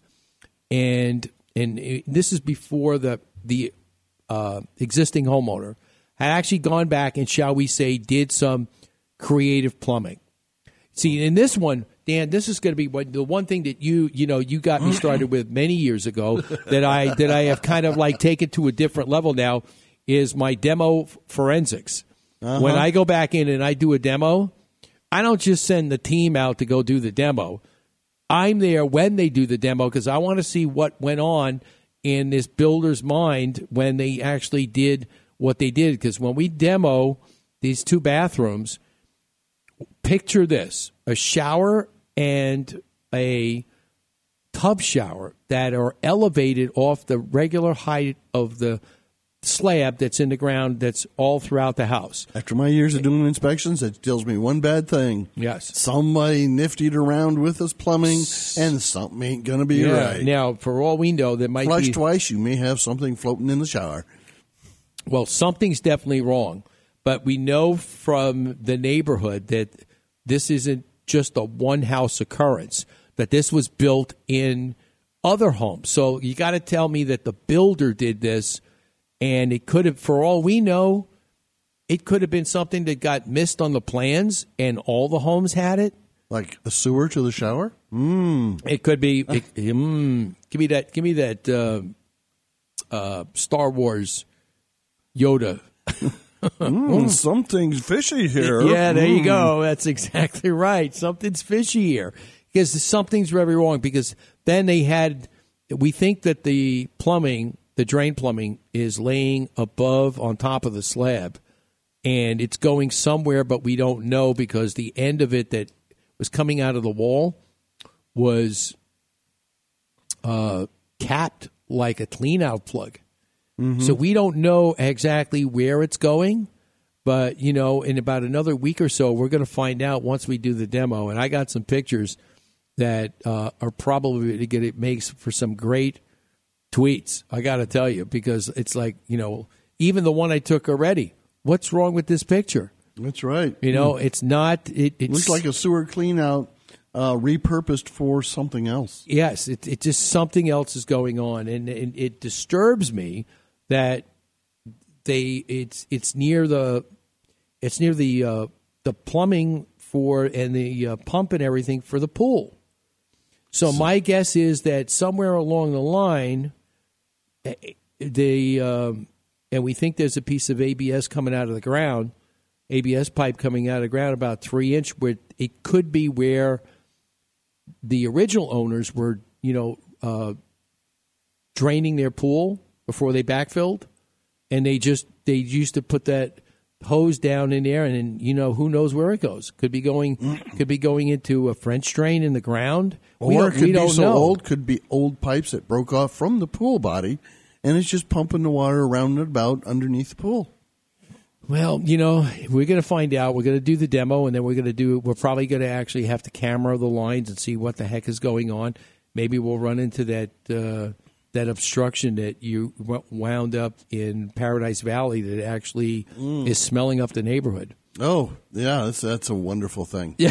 and and it- this is before the the uh, existing homeowner had actually gone back and shall we say did some creative plumbing. See, in this one, Dan, this is going to be what, the one thing that you you know you got me started with many years ago that I that I have kind of like taken to a different level now is my demo forensics. Uh-huh. When I go back in and I do a demo, I don't just send the team out to go do the demo. I'm there when they do the demo because I want to see what went on in this builder's mind when they actually did what they did. Because when we demo these two bathrooms, picture this a shower and a tub shower that are elevated off the regular height of the slab that's in the ground that's all throughout the house. After my years of doing inspections, that tells me one bad thing. Yes. Somebody niftied around with this plumbing, and something ain't going to be Yeah. right. Now, for all we know, that might Flush be twice, you may have something floating in the shower. Well, something's definitely wrong, but we know from the neighborhood that this isn't just a one house occurrence, that this was built in other homes. So you got to tell me that the builder did this, and it could have, for all we know, it could have been something that got missed on the plans and all the homes had it. Like a sewer to the shower? Mmm. It could be. It, mm, give me that. Give me that. Uh, uh, Star Wars Yoda. Mm, something's fishy here. Yeah, there you Mm. go. That's exactly right. Something's fishy here because something's very wrong. Because then they had, we think that the plumbing, the drain plumbing, is laying above on top of the slab, and it's going somewhere, but we don't know because the end of it that was coming out of the wall was uh, capped like a clean out plug. So we don't know exactly where it's going, but you know, in about another week or so, we're going to find out once we do the demo. And I got some pictures that uh, are probably going to make for some great tweets. I got to tell you because it's like you know, even the one I took already. What's wrong with this picture? That's right. You know, Mm. it's not. It it's, looks like a sewer clean out uh, repurposed for something else. Yes, it, it just something else is going on, and, and it disturbs me that they it's it's near the it's near the uh, the plumbing for and the uh, pump and everything for the pool. So my guess is that somewhere along the line, they um, and we think there's a piece of ABS coming out of the ground, ABS pipe coming out of the ground about three inch, where it could be where the original owners were, you know, uh, draining their pool before they backfilled, and they just they used to put that hose down in there, and, then you know who knows where it goes. Could be going, could be going into a French drain in the ground, We Or don't- it could we be so know. old, could be old pipes that broke off from the pool body, and it's just pumping the water around and about underneath the pool. Well, you know, we're going to find out. We're going to do the demo, and then we're going to do. We're probably going to actually have to camera the lines and see what the heck is going on. Maybe we'll run into that uh, that obstruction that you wound up in Paradise Valley that actually is smelling up the neighborhood. Oh, yeah, that's that's a wonderful thing.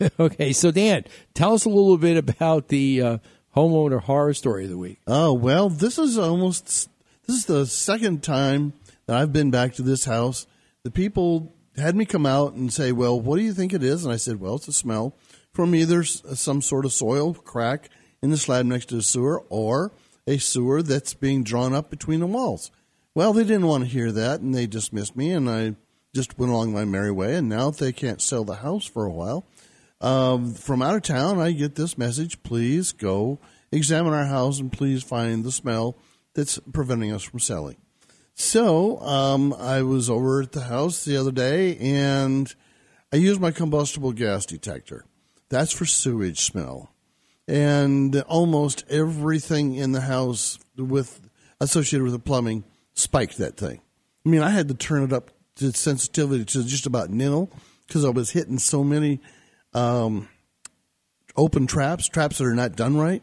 Yeah. okay, so Dan, tell us a little bit about the uh, homeowner horror story of the week. Oh well, this is almost this is the second time that I've been back to this house. The people had me come out and say, "Well, what do you think it is?" And I said, "Well, it's a smell from either some sort of soil crack in the slab next to the sewer, or a sewer that's being drawn up between the walls." Well, they didn't want to hear that, and they dismissed me, and I just went along my merry way. And now, they can't sell the house for a while, um, from out of town, I get this message: please go examine our house and please find the smell that's preventing us from selling. So um, I was over at the house the other day and I used my combustible gas detector. That's for sewage smell. And almost everything in the house with associated with the plumbing spiked that thing. I mean, I had to turn it up to sensitivity to just about nil because I was hitting so many um, open traps, traps that are not done right,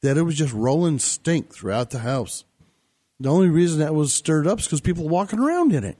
that it was just rolling stink throughout the house. The only reason that was stirred up is because people were walking around in it.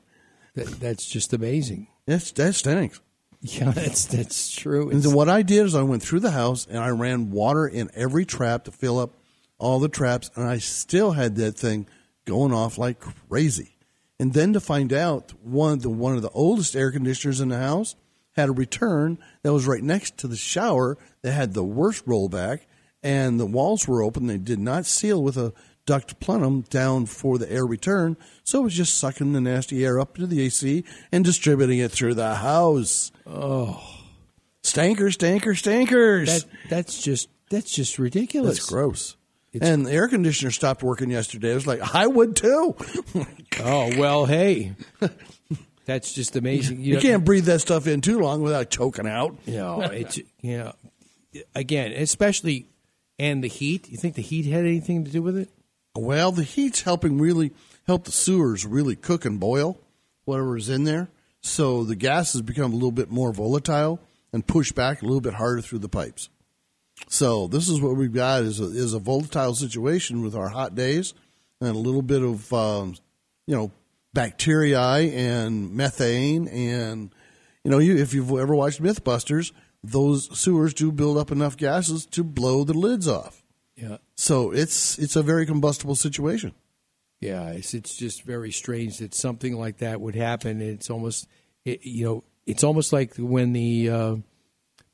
That, that's just amazing. That's that stinks. Yeah, that's that's true. And then what I did is I went through the house and I ran water in every trap to fill up all the traps, and I still had that thing going off like crazy. And then to find out one of the one of the oldest air conditioners in the house had a return that was right next to the shower that had the worst rollback, and the walls were open. They did not seal with a duct plenum down for the air return, so it was just sucking the nasty air up into the AC and distributing it through the house. Oh, stanker, stanker, stankers! That that's just that's just ridiculous. That's gross. and the air conditioner stopped working yesterday. I was like, I would too. oh well, hey. That's just amazing. You, know- can't breathe that stuff in too long without choking out. You know, it's you know, again, especially and the heat. You think the heat had anything to do with it? Well, the heat's helping really help the sewers really cook and boil whatever is in there. So the gases become a little bit more volatile and push back a little bit harder through the pipes. So this is what we've got is a, is a volatile situation with our hot days and a little bit of um, you know bacteria and methane and you know you, if you've ever watched MythBusters, those sewers do build up enough gases to blow the lids off. Yeah. So it's it's a very combustible situation. Yeah, it's it's just very strange that something like that would happen. It's almost, it, you know, it's almost like when the uh,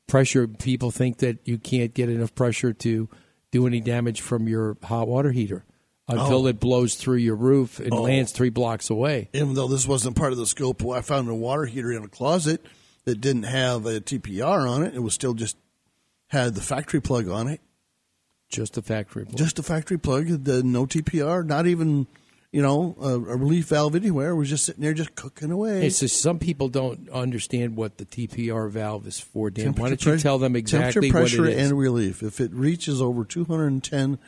pressure people think that you can't get enough pressure to do any damage from your hot water heater until Oh. it blows through your roof and Oh. lands three blocks away. Even though this wasn't part of the scope, I found a water heater in a closet that didn't have a TPR on it. It was still just had the factory plug on it. Just a factory plug. Just a factory plug. The no TPR. Not even you know a, a relief valve anywhere. It was just sitting there, just cooking away. It's just some people don't understand what the TPR valve is for. Dan, why don't you tell them exactly temperature, pressure, what it is? and relief. If it reaches over 210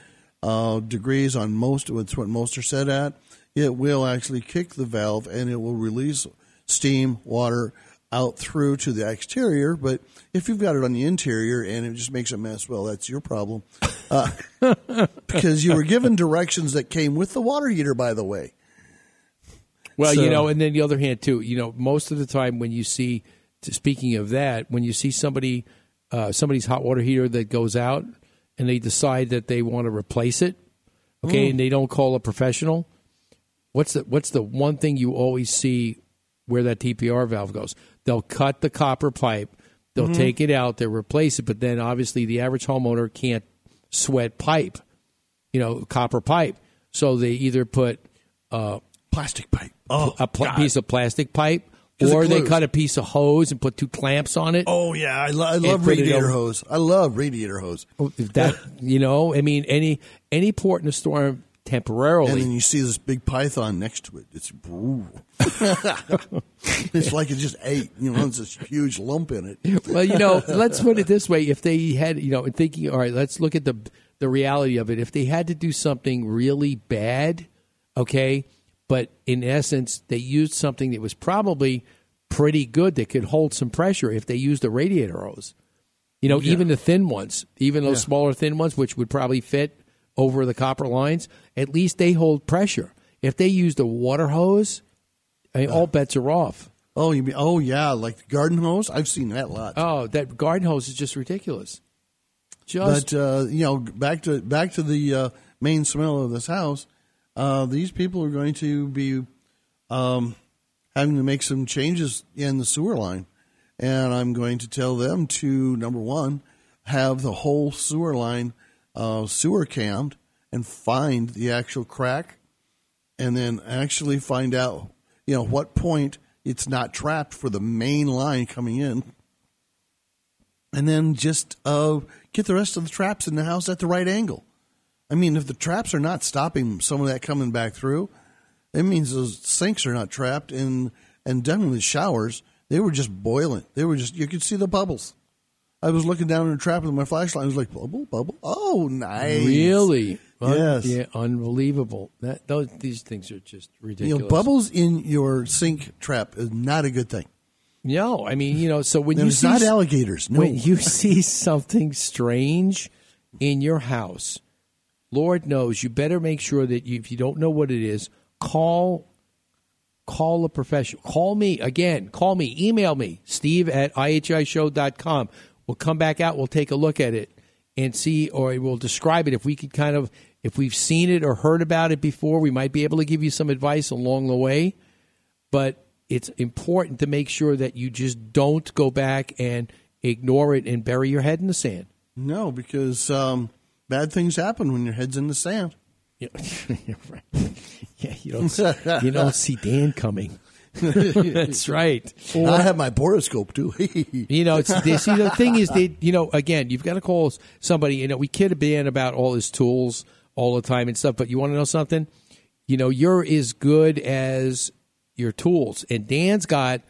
uh, degrees on most, it's what most are set at. It will actually kick the valve and it will release steam, water out through to the exterior. But if you've got it on the interior and it just makes a mess, well, that's your problem. Uh, because you were given directions that came with the water heater, by the way. Well, So- you know, and then the other hand too, you know, most of the time when you see, speaking of that, when you see somebody, uh, somebody's hot water heater that goes out, and they decide that they want to replace it, okay, Mm. and they don't call a professional, what's the what's the one thing you always see where that TPR valve goes? They'll cut the copper pipe, they'll Mhm. take it out, they'll replace it, but then obviously the average homeowner can't sweat pipe, you know, copper pipe, so they either put uh, plastic pipe, oh, a pl- piece of plastic pipe, or they cut a piece of hose and put two clamps on it. Oh yeah, I, lo- I love radiator hose. I love radiator hose. That you know, I mean, any any port in a storm temporarily. And then you see this big python next to it. It's brutal. it's like it just ate. You know, it's this huge lump in it. well, you know, let's put it this way: if they had, you know, thinking, all right, let's look at the the reality of it. If they had to do something really bad, okay, but in essence, they used something that was probably pretty good that could hold some pressure. If they used a radiator hose, you know, Yeah. even the thin ones, even those Yeah. smaller thin ones, which would probably fit over the copper lines, at least they hold pressure. If they used a water hose, I mean, all bets are off. Oh, you mean? Oh, yeah, like the garden hose. I've seen that a lot. Oh, that garden hose is just ridiculous. Just but uh, you know, back to back to the uh, main smell of this house. Uh, these people are going to be um, having to make some changes in the sewer line, and I'm going to tell them to number one have the whole sewer line uh, sewer cammed and find the actual crack, and then actually find out you know what point it's not trapped for the main line coming in and then just uh, get the rest of the traps in the house at the right angle. I mean, if the traps are not stopping some of that coming back through, it means those sinks are not trapped, and and definitely the showers they were just boiling. They were just you could see the bubbles. I was looking down in a trap with my flashlight. I was like, bubble, bubble. Oh, nice. Really? Un- Yes. yeah, unbelievable. That those these things are just You ridiculous. know, bubbles in your sink trap is not a good thing. No, I mean, you know, so when you see not alligators, no. when you see something strange in your house, Lord knows you better make sure that you, if you don't know what it is, call call a professional. Call me again. Call me. Email me. Steve at ihishow.com. We'll come back out. We'll take a look at it and see, or we'll describe it. If we could kind of, if we've seen it or heard about it before, we might be able to give you some advice along the way. But it's important to make sure that you just don't go back and ignore it and bury your head in the sand. No, because um, bad things happen when your head's in the sand. Yeah, right. Yeah, you don't you don't see Dan coming. That's right. I have my borescope too. You know, it's they, see the thing is they you know again you've got to call somebody. You know, we kid Dan about all his tools all the time and stuff, but you want to know something? You know, you're as good as your tools. And Dan's got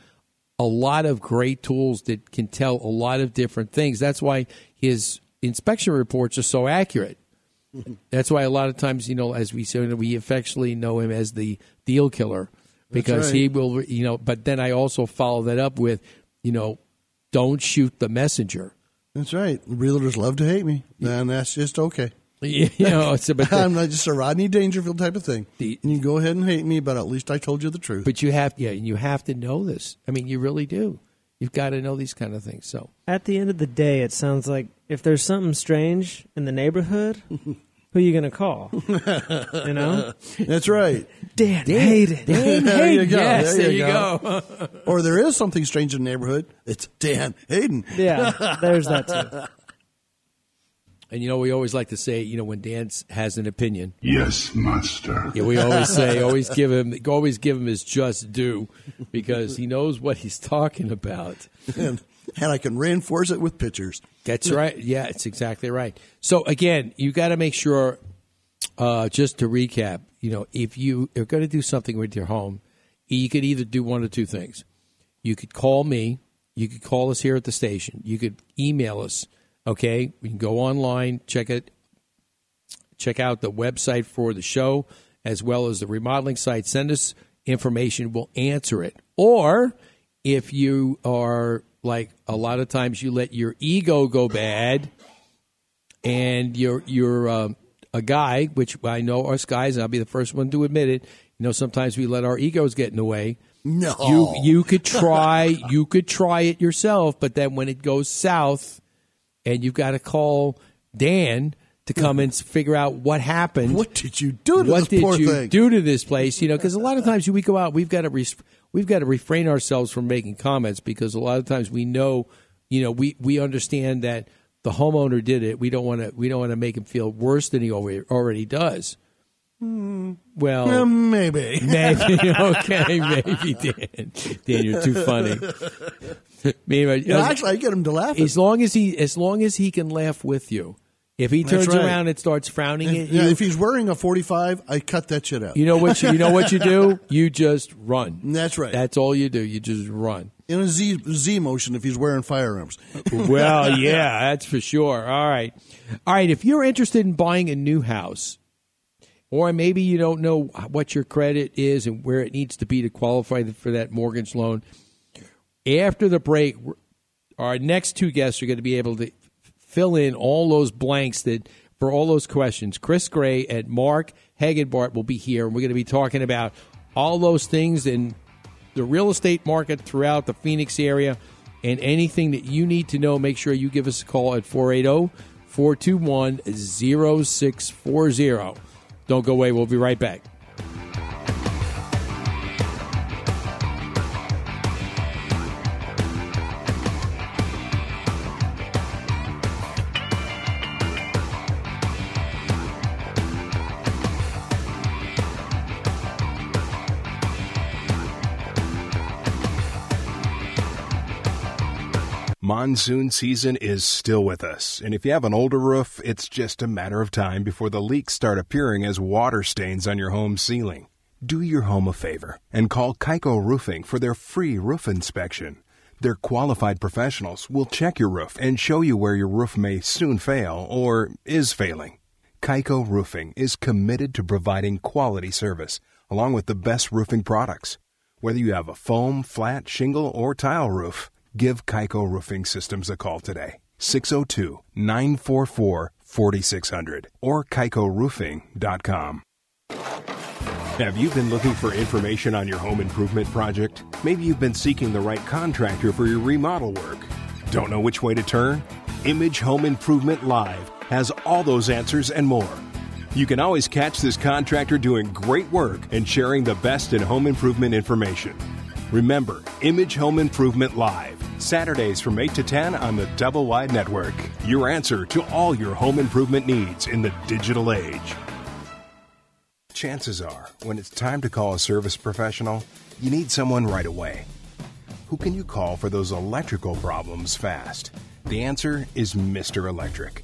a lot of great tools that can tell a lot of different things. That's why his inspection reports are so accurate. That's why a lot of times, you know, as we say, we affectionately know him as the deal killer because right. he will, you know. But then I also follow that up with, you know, don't shoot the messenger. That's right. Realtors love to hate me, and that's just okay. you know, it's about I'm not just a Rodney Dangerfield type of thing. and you go ahead and hate me, but at least I told you the truth. But you have, yeah, you have to know this. I mean, you really do. You've got to know these kind of things. So At the end of the day, it sounds like if there's something strange in the neighborhood, who you going to call? you know? That's right. Dan, Hayden. Dan there you go. Yes, there, there you you go. or there is something strange in the neighborhood. It's Dan Hayden. Yeah, there's that too. And you know, we always like to say, you know, when Dan has an opinion. Yes, master. Yeah, we always say, always give him, always give him his just due, because he knows what he's talking about. and, and I can reinforce it with pictures. That's right. Yeah, it's exactly right. So again, you got to make sure. Uh, just to recap, you know, if you are going to do something with your home, you could either do one or two things. You could call me. You could call us here at the station. You could email us. Okay, we can go online, check it, check out the website for the show as well as the remodeling site. Send us information. We'll answer it. Or if you are like a lot of times, you let your ego go bad, and you're you're um, a guy, which I know us guys, and I'll be the first one to admit it. You know, sometimes we let our egos get in the way. No. You you could try you could try it yourself, but then when it goes south, and you've got to call Dan to come and figure out what happened. What did you do to what this did you do to this place? You know, because a lot of times we go out, we've got to res- we've got to refrain ourselves from making comments because a lot of times we know, you know, we we understand that the homeowner did it. We don't want to we don't want to make him feel worse than he already already does. Hmm. Well, Yeah, maybe. maybe okay, maybe Dan. Dan, you're too funny. maybe, uh, know, actually, I get him to laugh. as long as he as long as he can laugh with you. If he turns right. around and starts frowning If, at yeah, if he's wearing a 45, I cut that shit out. you know what you, you know what you do? You just run. That's right. That's all you do. You just run. In a Z, Z motion if he's wearing firearms. well, yeah, that's for sure. All right. All right. If you're interested in buying a new house, or maybe you don't know what your credit is and where it needs to be to qualify for that mortgage loan, after the break, our next two guests are going to be able to fill in all those blanks that for all those questions. Chris Gray and Mark Hagenbart will be here, and we're going to be talking about all those things in the real estate market throughout the Phoenix area and anything that you need to know. Make sure you give us a call at 480 421 0640. Don't go away. We'll be right back. Monsoon season is still with us, and if you have an older roof, it's just a matter of time before the leaks start appearing as water stains on your home ceiling. Do your home a favor and call Kaiko Roofing for their free roof inspection. Their qualified professionals will check your roof and show you where your roof may soon fail or is failing. Kaiko Roofing is committed to providing quality service along with the best roofing products. Whether you have a foam, flat, shingle, or tile roof, give Kaiko Roofing Systems a call today. 602 944 4600 or kaikoroofing.com. Have you been looking for information on your home improvement project? Maybe you've been seeking the right contractor for your remodel work. Don't know which way to turn? Image Home Improvement Live has all those answers and more. You can always catch this contractor doing great work and sharing the best in home improvement information. Remember, Image Home Improvement Live, Saturdays from 8 to 10 on the Double Wide Network. Your answer to all your home improvement needs in the digital age. Chances are, when it's time to call a service professional, you need someone right away. Who can you call for those electrical problems fast? The answer is Mr. Electric,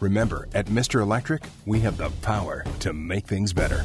Remember, at Mr. Electric, we have the power to make things better.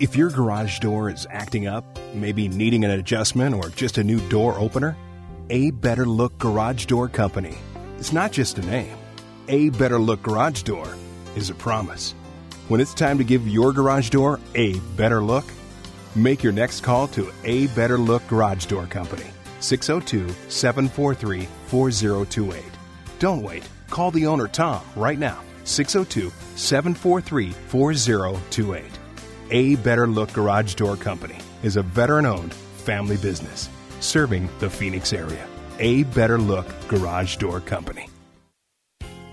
If your garage door is acting up, maybe needing an adjustment or just a new door opener, A Better Look Garage Door Company. It's not just a name. A Better Look Garage Door is a promise. When it's time to give your garage door a better look, make your next call to A Better Look Garage Door Company, 602 743 4028. Don't wait. Call the owner, Tom, right now, 602 743 4028. A Better Look Garage Door Company is a veteran owned family business serving the Phoenix area. A Better Look Garage Door Company.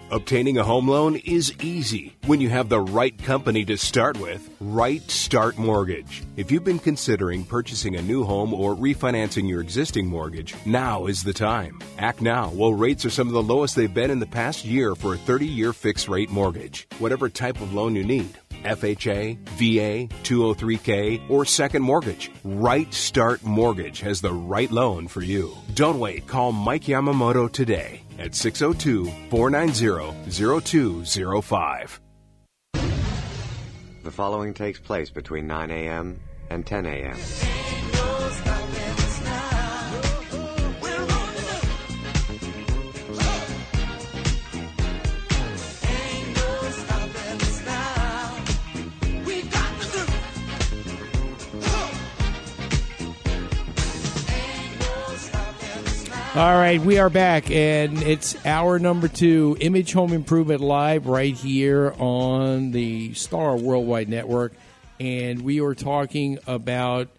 Obtaining a home loan is easy when you have the right company to start with Right Start Mortgage. If you've been considering purchasing a new home or refinancing your existing mortgage, now is the time. Act now while rates are some of the lowest they've been in the past year for a 30 year fixed rate mortgage. Whatever type of loan you need. FHA, VA, 203K, or second mortgage. Right Start Mortgage has the right loan for you. Don't wait. Call Mike Yamamoto today at 602 490 0205. The following takes place between 9 a.m. and 10 a.m. All right, we are back, and it's hour number two, Image Home Improvement Live, right here on the Star Worldwide Network. And we are talking about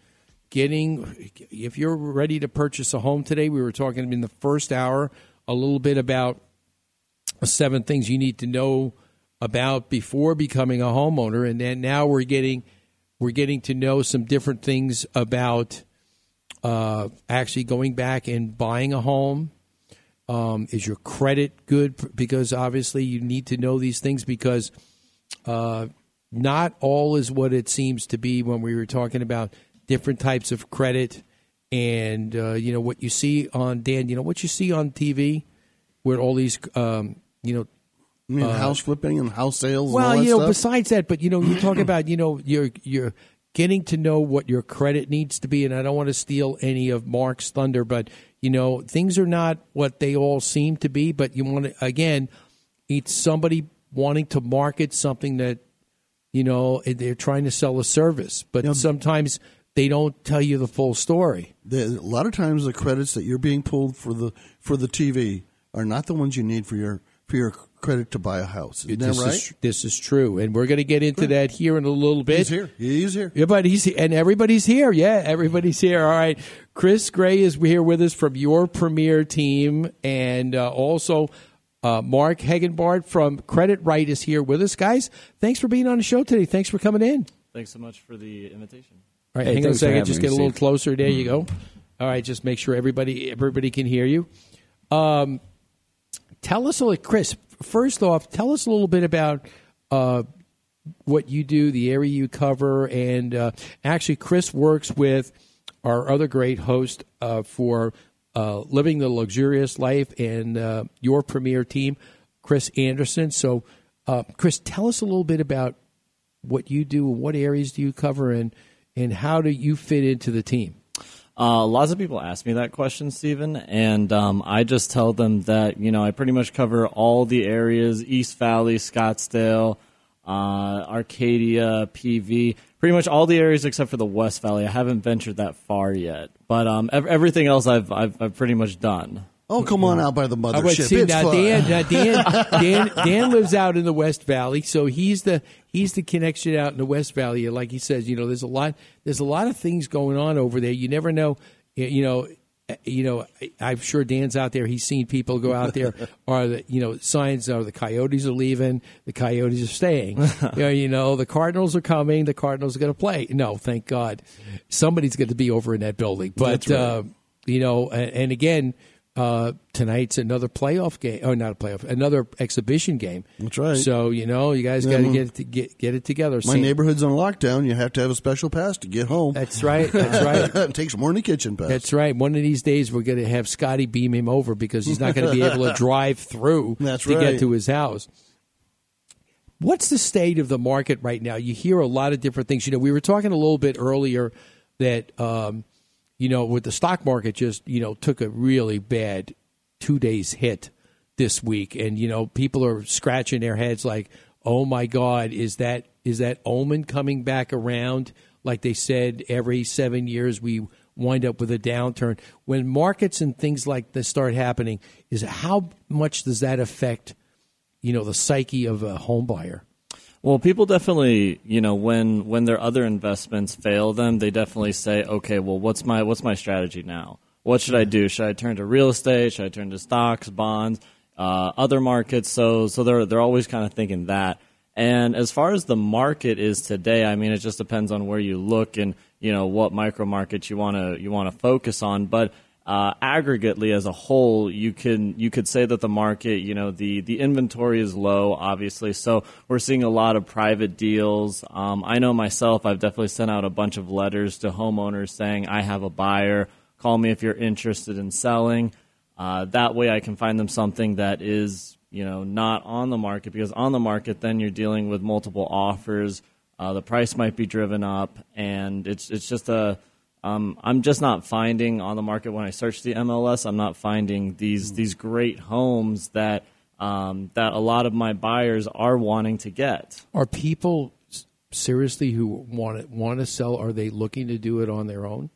getting, if you're ready to purchase a home today, we were talking in the first hour a little bit about seven things you need to know about before becoming a homeowner. And then now we're getting, we're getting to know some different things about uh, actually going back and buying a home? Um, is your credit good? Because obviously you need to know these things because uh, not all is what it seems to be when we were talking about different types of credit and uh, you know what you see on Dan. You know what you see on TV with all these um, you know. Uh, house flipping and house sales. and well, all that you know, stuff? besides that, but you know, you talk about you know you're you're getting to know what your credit needs to be, and I don't want to steal any of Mark's thunder, but you know things are not what they all seem to be. But you want to again, it's somebody wanting to market something that you know they're trying to sell a service, but sometimes they don't tell you the full story. The, a lot of times, the credits that you're being pulled for the for the TV are not the ones you need for your for your credit to buy a house. Isn't this that right? is this is true, and we're going to get into that here in a little bit. He's here. He's here. Yeah, but he's and everybody's here. Yeah, everybody's here. All right, Chris Gray is here with us from your premier team, and uh, also uh, Mark Hegenbart from Credit Right is here with us. Guys, thanks for being on the show today. Thanks for coming in. Thanks so much for the invitation. All right, Hey, hang on a second. Just get a little closer. There you go. All right, just make sure everybody everybody can hear you. Um, tell us a little, Chris. First off, tell us a little bit about uh, what you do, the area you cover, and uh, actually, Chris works with our other great host uh, for uh, living the luxurious life and uh, your premier team, Chris Anderson. So, uh, Chris, tell us a little bit about what you do, what areas do you cover, and and how do you fit into the team? Uh, lots of people ask me that question, Stephen, and um, I just tell them that you know I pretty much cover all the areas: East Valley, Scottsdale, uh, Arcadia, PV, pretty much all the areas except for the West Valley. I haven't ventured that far yet, but um, ev- everything else I've, I've I've pretty much done. Oh, come on out by the mothership. see, It's now. Dan, now Dan, Dan, Dan lives out in the West Valley, so he's the he's the connection out in the West Valley. Like he says, you know, there's a lot there's a lot of things going on over there. You never know, you know. You know, I'm sure Dan's out there. He's seen people go out there, or the you know signs are the Coyotes are leaving, the Coyotes are staying. you, know, you know, the Cardinals are coming, the Cardinals are going to play. No, thank God, somebody's going to be over in that building. But right. uh, you know, and, and again, uh, tonight's another playoff game. Oh, not a playoff, another exhibition game. That's right. So you know, you guys Yeah, got to get it to, get get it together. My neighborhood's on lockdown. You have to have a special pass to get home. That's right. That's right. it takes more than a kitchen pass. That's right. One of these days, we're going to have Scotty beam him over because he's not going to be able to drive through That's to right. get to his house. What's the state of the market right now? You hear a lot of different things. You know, we were talking a little bit earlier that, um, you know, with the stock market just, you know, took a really bad two days hit this week. And, you know, people are scratching their heads like, oh my God, is that is that omen coming back around? Like they said, every seven years we wind up with a downturn. When markets and things like this start happening, is how much does that affect, you know, the psyche of a home buyer? Well, people definitely, you know, when when their other investments fail them, they definitely say, okay, well, what's my what's my strategy now? What should I do? Should I turn to real estate? Should I turn to stocks, bonds, uh, other markets? So so they're they're always kind of thinking that. And as far as the market is today, I mean, it just depends on where you look and you know what micro markets you want to you want to focus on. But uh, aggregately, as a whole, you can you could say that the market, you know, the the inventory is low, obviously. So we're seeing a lot of private deals. Um, I know myself, I've definitely sent out a bunch of letters to homeowners saying I have a buyer. Call me if you're interested in selling. Uh, that way, I can find them something that is you know not on the market because on the market, then you're dealing with multiple offers. Uh, the price might be driven up, and it's it's just a um, I'm just not finding on the market when I search the MLS. I'm not finding these these great homes that um, that a lot of my buyers are wanting to get. Are people seriously who want to, want to sell? Are they looking to do it on their own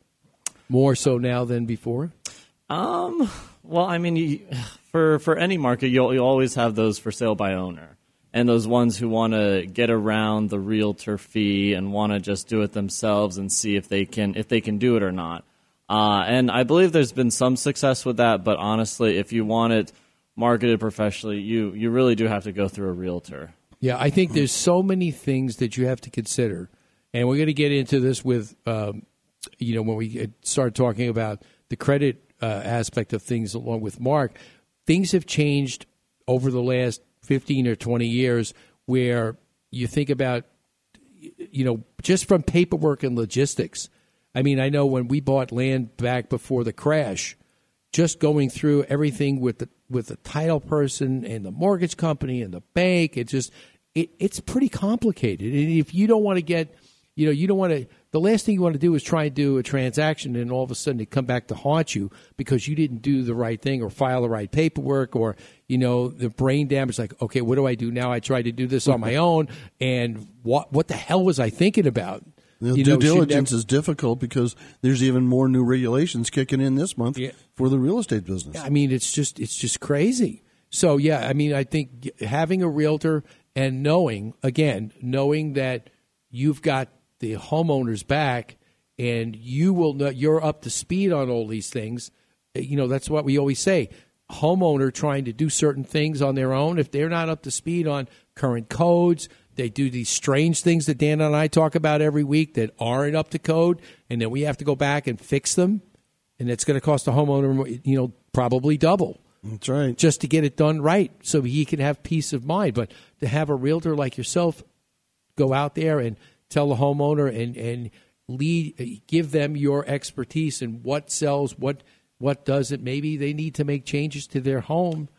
more so now than before? Um, well, I mean, for for any market, you'll you always have those for sale by owner, and those ones who want to get around the realtor fee and want to just do it themselves and see if they can if they can do it or not. Uh, and I believe there's been some success with that, but honestly, if you want it marketed professionally, you you really do have to go through a realtor. Yeah, I think there's so many things that you have to consider, and we're going to get into this with, um, you know, when we start talking about the credit uh, aspect of things, along with Mark. Things have changed over the last 15 or 20 years, where you think about, you know, just from paperwork and logistics. I mean, I know when we bought land back before the crash, just going through everything with the with the title person and the mortgage company and the bank, it just it, it's pretty complicated. And if you don't want to get, you know, you don't want to. The last thing you want to do is try and do a transaction, and all of a sudden it come back to haunt you because you didn't do the right thing or file the right paperwork, or you know, the brain damage. Like, okay, what do I do now? I tried to do this on my own, and what what the hell was I thinking about? You due know, diligence never- is difficult because there's even more new regulations kicking in this month for the real estate business. I mean, it's just it's just crazy. So yeah, I mean, I think having a realtor and knowing again, knowing that you've got the homeowners back and you will know you're up to speed on all these things. You know, that's what we always say. Homeowner trying to do certain things on their own, if they're not up to speed on current codes, they do these strange things that Dan and I talk about every week that aren't up to code, and then we have to go back and fix them and it's going to cost the homeowner, you know, probably double. That's right. Just to get it done right, so he can have peace of mind. But to have a realtor like yourself go out there and tell the homeowner and and lead, give them your expertise and what sells, what what does it Maybe they need to make changes to their home.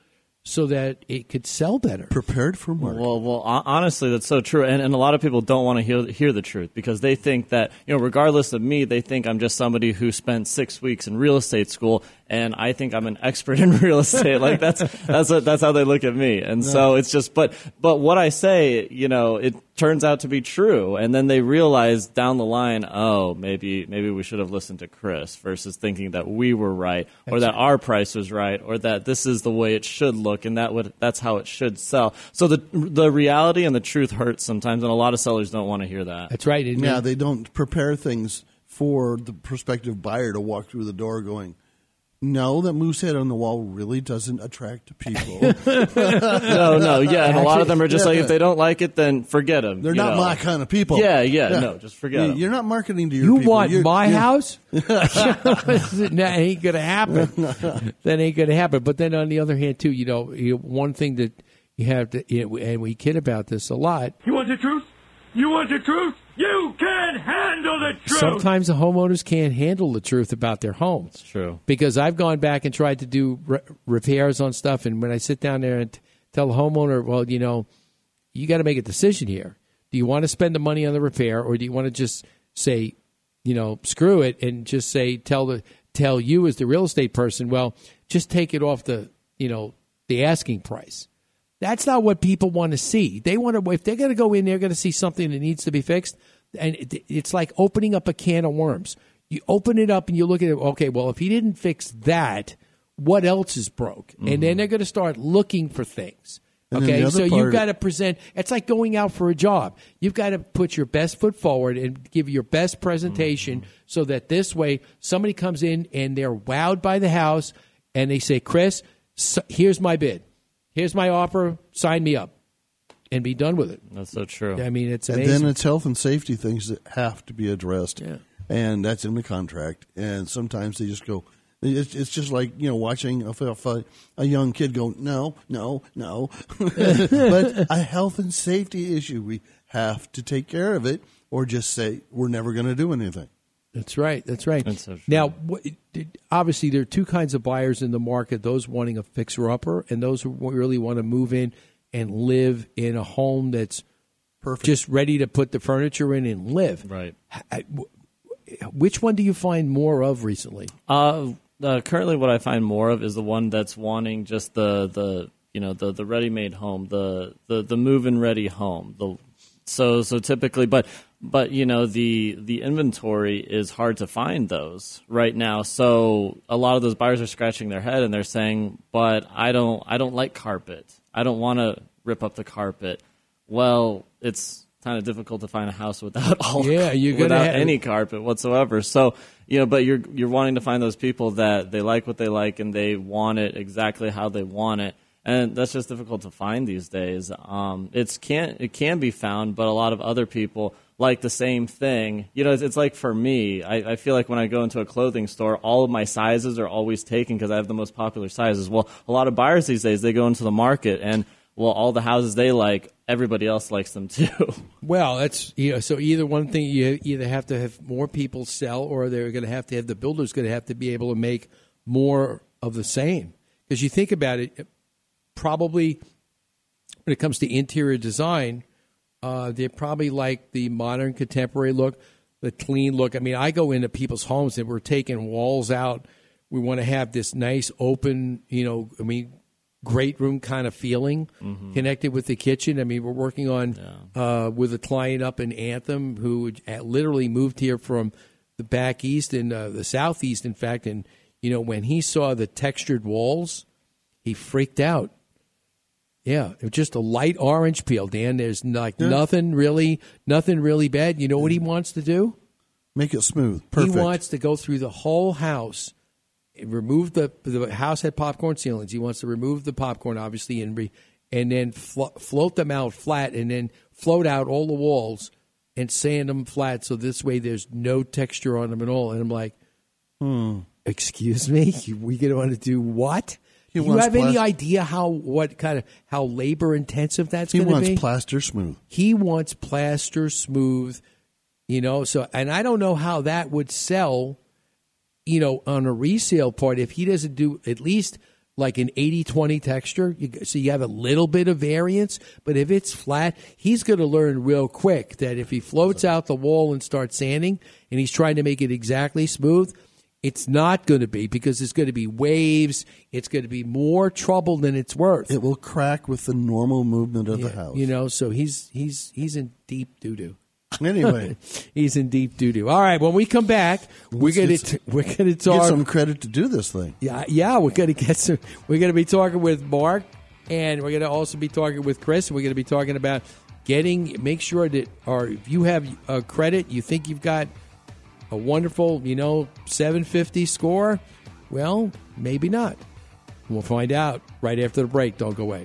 so that it could sell better. Prepared for market. Well, well, honestly, that's so true, and, and a lot of people don't want to hear hear the truth because they think that you know, regardless of me, they think I'm just somebody who spent six weeks in real estate school, and I think I'm an expert in real estate. like that's that's what, that's how they look at me, and so it's just. But but what I say, you know, it turns out to be true, and then they realize down the line, oh, maybe maybe we should have listened to Chris versus thinking that we were right, or that our price was right, or that this is the way it should look, and that would that's how it should sell. So the the reality and the truth hurts sometimes, and a lot of sellers don't want to hear that. That's right. And yeah, then- they don't prepare things for the prospective buyer to walk through the door going, no, that moose head on the wall really doesn't attract people. no, no, yeah, and a lot of them are just like if they don't like it, then forget them. They're not my kind of people. Yeah, yeah, no, just forget You- 'em. You're not marketing to your You people. want You're- my you're- house? that ain't gonna happen. that ain't gonna happen. But then on the other hand, too, you know, you, one thing that you have to, you know, and we kid about this a lot. You want the truth? You want the truth? You can't handle the truth. Sometimes the homeowners can't handle the truth about their homes. True. Because I've gone back and tried to do re- repairs on stuff, and when I sit down there and t- tell the homeowner, well, you know, you got to make a decision here. Do you want to spend the money on the repair, or do you want to just say, you know, screw it, and just say, tell the tell you as the real estate person, well, just take it off the, you know, the asking price. That's not what people want to see. They want to if they're going to go in, they're going to see something that needs to be fixed, and it, it's like opening up a can of worms. You open it up and you look at it. Okay, well, if he didn't fix that, what else is broke? And then mm-hmm. they're going to start looking for things. And Okay, the so you've got to present. It's like going out for a job. You've got to put your best foot forward and give your best presentation, mm-hmm. so that this way somebody comes in and they're wowed by the house, and they say, "Chris, so, here's my bid. Here's my offer. Sign me up, and be done with it." That's so true. I mean, it's and then it's health and safety things that have to be addressed. Yeah. And that's in the contract. And sometimes they just go, it's, it's just like, you know, watching a, a, a young kid go, no, no, no. but a health and safety issue, we have to take care of it or just say, we're never going to do anything. That's right. That's right. That's so now, what, obviously, there are two kinds of buyers in the market: those wanting a fixer-upper, and those who really want to move in and live in a home that's Perfect. just ready to put the furniture in and live. Right. Which one do you find more of recently? Uh, uh, currently, what I find more of is the one that's wanting just the the you know the the ready made home, the the the move in ready home. The so so typically, but but you know the the inventory is hard to find those right now. So a lot of those buyers are scratching their head and they're saying, "But I don't I don't like carpet. I don't want to rip up the carpet." Well, it's kind of difficult to find a house without all Yeah, you're without have- any carpet whatsoever. So you know, but you're you're wanting to find those people that they like what they like and they want it exactly how they want it, and that's just difficult to find these days. Um, it's can it can be found, but a lot of other people like the same thing. You know, it's, it's like for me, I, I feel like when I go into a clothing store, all of my sizes are always taken because I have the most popular sizes. Well, a lot of buyers these days they go into the market and well, all the houses they like, everybody else likes them too. Well, that's you know. So either one thing, you either have to have more people sell, or they're going to have to have the builder's going to have to be able to make more of the same. Because you think about it, probably when it comes to interior design, uh, they probably like the modern contemporary look, the clean look. I mean, I go into people's homes and we're taking walls out. We want to have this nice open, you know, I mean, great room kind of feeling Mhm. connected with the kitchen. I mean, we're working on uh, with a client up in Anthem who literally moved here from the back east and uh, the southeast, in fact. And you know, when he saw the textured walls, he freaked out. Yeah, just a light orange peel, Dan. There's like Yeah. nothing really, nothing really bad. You know what he wants to do? Make it smooth. Perfect. He wants to go through the whole house, and remove the the house had popcorn ceilings. He wants to remove the popcorn, obviously, and re, and then flo- float them out flat, and then float out all the walls and sand them flat. So this way, there's no texture on them at all. And I'm like, Hmm. excuse me, we going to want to do what? He do you have any idea how what kind of how labor intensive that's going to be? He wants plaster smooth. He wants plaster smooth, you know. So, and I don't know how that would sell, you know, on a resale part if he doesn't do at least like an 80-20 texture. You, so you have a little bit of variance, but if it's flat, he's going to learn real quick that if he floats out the wall and starts sanding and he's trying to make it exactly smooth, it's not going to be because it's going to be waves. It's going to be more trouble than it's worth. It will crack with the normal movement of the house. You know, so he's he's he's in deep doo doo. Anyway. he's in deep doo doo. All right, when we come back, we're going get to we're going to Get talk. some credit to do this thing. Yeah, yeah, we're going to get some. We're going to be talking with Mark, and we're going to also be talking with Chris. And we're going to be talking about getting. Make sure that, or if you have a credit, you think you've got a wonderful, you know, 750 score. Well, maybe not. We'll find out right after the break. Don't go away.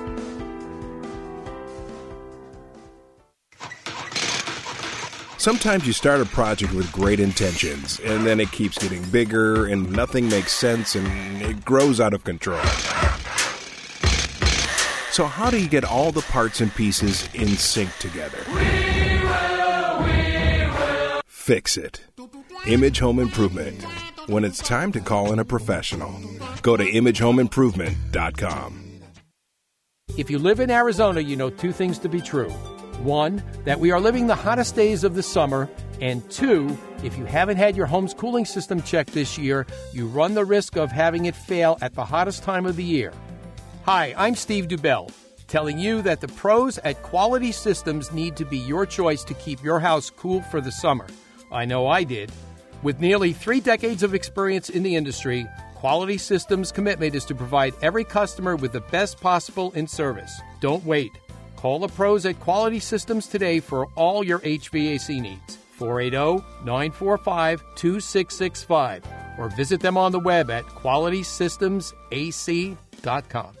Sometimes you start a project with great intentions, and then it keeps getting bigger, and nothing makes sense, and it grows out of control. So, how do you get all the parts and pieces in sync together? Fix it. Image Home Improvement. When it's time to call in a professional, go to imagehomeimprovement.com. If you live in Arizona, you know two things to be true. One, that we are living the hottest days of the summer. And two, if you haven't had your home's cooling system checked this year, you run the risk of having it fail at the hottest time of the year. Hi, I'm Steve Dubell, telling you that the pros at Quality Systems need to be your choice to keep your house cool for the summer. I know I did. With nearly three decades of experience in the industry, Quality Systems' commitment is to provide every customer with the best possible in service. Don't wait. Call the pros at Quality Systems today for all your HVAC needs. 480 945 2665 or visit them on the web at qualitysystemsac.com.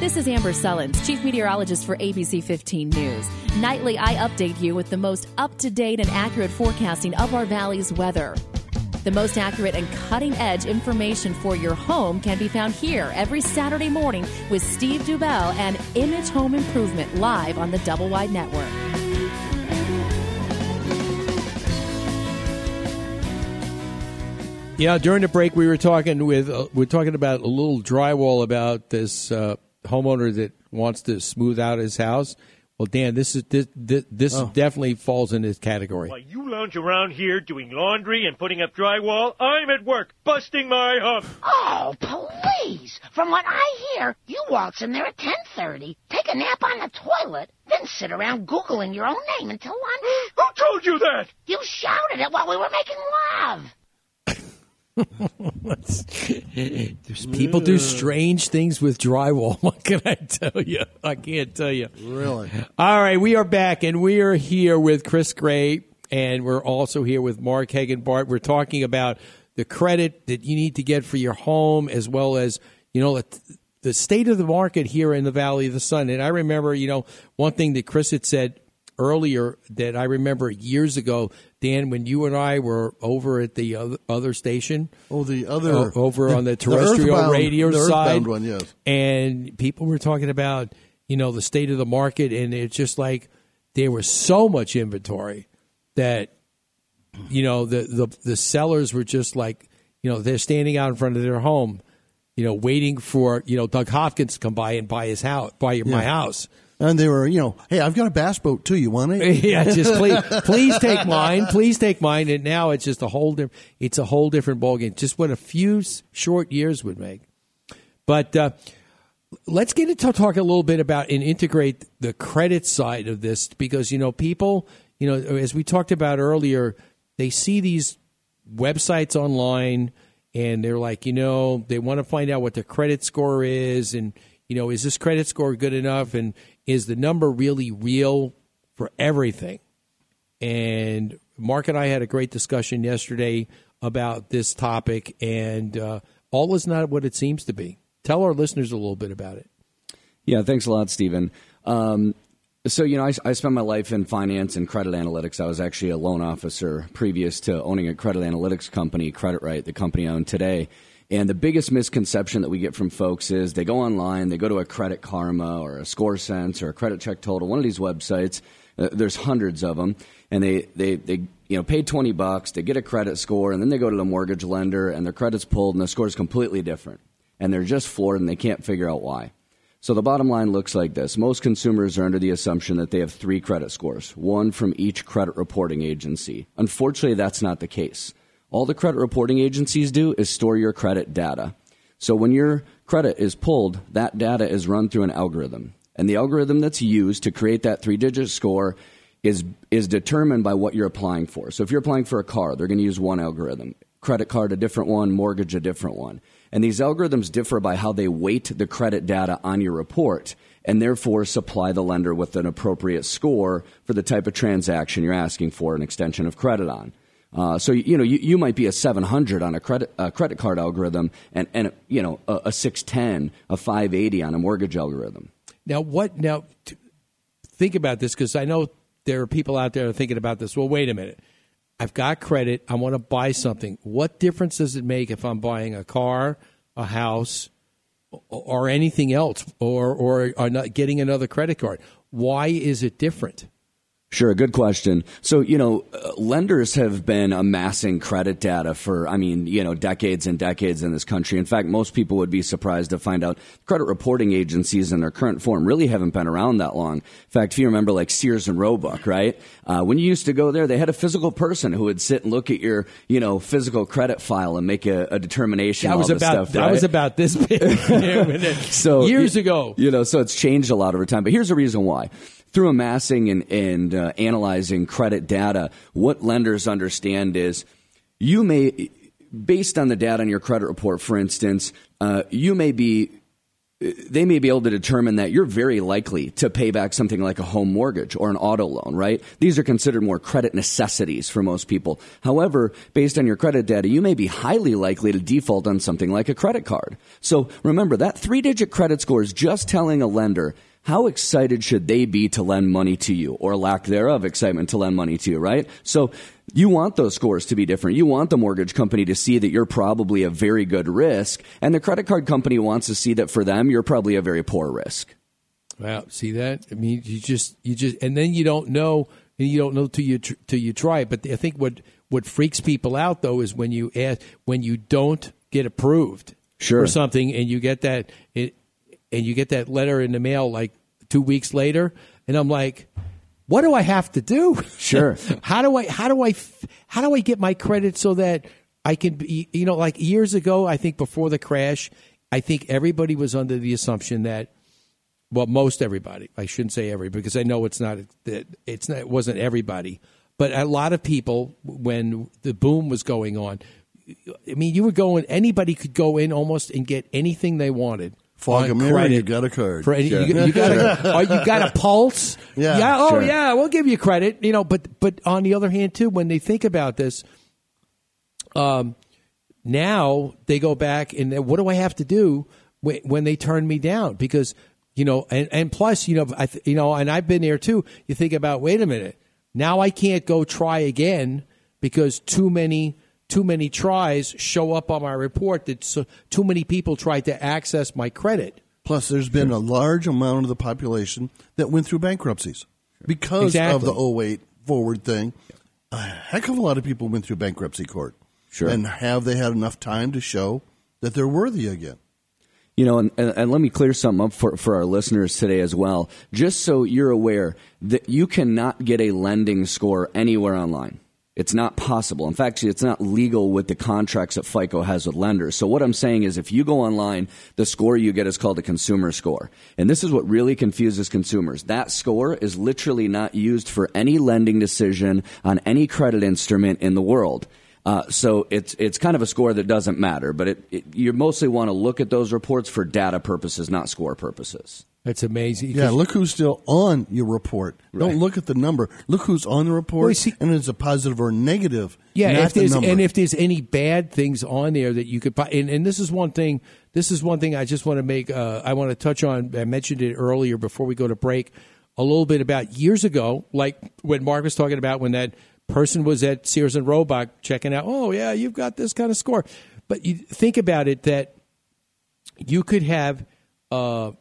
This is Amber Sullins, Chief Meteorologist for ABC 15 News. Nightly, I update you with the most up to date and accurate forecasting of our valley's weather. The most accurate and cutting edge information for your home can be found here every Saturday morning with Steve Dubell and Image Home Improvement live on the Double Wide Network. Yeah, during the break we were talking with uh, we are talking about a little drywall about this uh, homeowner that wants to smooth out his house. Well, Dan, this is this this, this Oh. definitely falls in this category. While you lounge around here doing laundry and putting up drywall, I'm at work busting my hump. Oh, please! From what I hear, you waltz in there at 10.30, take a nap on the toilet, then sit around Googling your own name until one. Who told you that? You shouted it while we were making love. People do strange things with drywall. What can I tell you? I can't tell you. Really? All right, we are back, and we are here with Chris Gray, and we're also here with Mark Hegenbart. We're talking about the credit that you need to get for your home, as well as you know the, the state of the market here in the Valley of the Sun. And I remember, you know, one thing that Chris had said earlier that I remember years ago, Dan, when you and I were over at the other, other station. Oh, the other over on the the terrestrial earthbound- radio the side, one, yes. and people were talking about you know the state of the market, and it's just like there was so much inventory that you know the the the sellers were just like you know they're standing out in front of their home, you know, waiting for you know Doug Hopkins to come by and buy his house, buy my Yeah. house. And they were, you know, hey, I've got a bass boat too. You want it? yeah, just please, please take mine. Please take mine. And now it's just a whole different. It's a whole different ballgame. Just what a few short years would make. But uh, let's get into talk a little bit about and integrate the credit side of this because you know people, you know, as we talked about earlier, they see these websites online and they're like, you know, they want to find out what their credit score is and you know, is this credit score good enough and is the number really real for everything? And Mark and I had a great discussion yesterday about this topic, and uh, all is not what it seems to be. Tell our listeners a little bit about it. Yeah, thanks a lot, Stephen. Um, so, you know, I, I spent my life in finance and credit analytics. I was actually a loan officer previous to owning a credit analytics company, Credit Right, the company I own today. And the biggest misconception that we get from folks is they go online, they go to a Credit Karma or a Score Sense or a Credit Check Total, one of these websites. Uh, there's hundreds of them, and they, they, they you know pay 20 bucks, they get a credit score, and then they go to the mortgage lender, and their credit's pulled, and the score is completely different, and they're just floored, and they can't figure out why. So the bottom line looks like this. Most consumers are under the assumption that they have three credit scores, one from each credit reporting agency. Unfortunately, that's not the case. All the credit reporting agencies do is store your credit data. So when your credit is pulled, that data is run through an algorithm. And the algorithm that's used to create that three digit score is, is determined by what you're applying for. So if you're applying for a car, they're going to use one algorithm. Credit card, a different one. Mortgage, a different one. And these algorithms differ by how they weight the credit data on your report and therefore supply the lender with an appropriate score for the type of transaction you're asking for an extension of credit on. Uh, so you know you, you might be a 700 on a credit uh, credit card algorithm, and and you know a, a 610, a 580 on a mortgage algorithm. Now, what? Now, t- think about this because I know there are people out there thinking about this. Well, wait a minute. I've got credit. I want to buy something. What difference does it make if I'm buying a car, a house, or, or anything else, or, or or not getting another credit card? Why is it different? Sure, good question. So, you know, uh, lenders have been amassing credit data for, I mean, you know, decades and decades in this country. In fact, most people would be surprised to find out credit reporting agencies in their current form really haven't been around that long. In fact, if you remember like Sears and Roebuck, right? Uh, when you used to go there, they had a physical person who would sit and look at your, you know, physical credit file and make a, a determination. That on was about stuff, that right? was about this big. so years ago. You know, so it's changed a lot over time. But here's the reason why. Through amassing and, and uh, analyzing credit data, what lenders understand is you may, based on the data on your credit report, for instance, uh, you may be they may be able to determine that you're very likely to pay back something like a home mortgage or an auto loan, right? These are considered more credit necessities for most people. However, based on your credit data, you may be highly likely to default on something like a credit card. So remember, that three digit credit score is just telling a lender how excited should they be to lend money to you or lack thereof excitement to lend money to you, right? So you want those scores to be different. You want the mortgage company to see that you're probably a very good risk, and the credit card company wants to see that for them you're probably a very poor risk. Wow, see that? I mean, you just you just and then you don't know, and you don't know till you tr- till you try. it. But I think what what freaks people out though is when you ask when you don't get approved Sure. for something, and you get that it, and you get that letter in the mail like two weeks later, and I'm like. What do I have to do? Sure. how do I how do I how do I get my credit so that I can be you know like years ago I think before the crash I think everybody was under the assumption that well, most everybody. I shouldn't say every because I know it's not that it's not it wasn't everybody, but a lot of people when the boom was going on. I mean, you were going. Anybody could go in almost and get anything they wanted. Fog on a mirror, credit. you got a card. For any, Sure. you, you got a, oh, you got a pulse. Yeah, Oh, sure. yeah. We'll give you credit. You know, but but on the other hand, too, when they think about this, um, now they go back and what do I have to do when, when they turn me down? Because you know, and, and plus, you know, I th- you know, and I've been there too. You think about, wait a minute, now I can't go try again because too many too many tries show up on my report that so, too many people tried to access my credit. Plus, there's been a large amount of the population that went through bankruptcies because of the 08 forward thing. A heck of a lot of people went through bankruptcy court. Sure. And have they had enough time to show that they're worthy again? You know, and, and, and let me clear something up for, for our listeners today as well. Just so you're aware that you cannot get a lending score anywhere online. It's not possible. In fact, it's not legal with the contracts that FICO has with lenders. So what I'm saying is if you go online, the score you get is called a consumer score. And this is what really confuses consumers. That score is literally not used for any lending decision on any credit instrument in the world. Uh, so it's it's kind of a score that doesn't matter, but it, it, you mostly want to look at those reports for data purposes, not score purposes. That's amazing. Yeah, look who's still on your report. Right. Don't look at the number. Look who's on the report, Well, see- and it's a positive or negative. Yeah, not if the there's number. and if there's any bad things on there that you could, fi- and, and this is one thing. This is one thing I just want to make. Uh, I want to touch on. I mentioned it earlier before we go to break. A little bit about years ago, like when Mark was talking about when that person was at Sears and Roebuck checking out. Oh yeah, you've got this kind of score. But you think about it that you could have uh,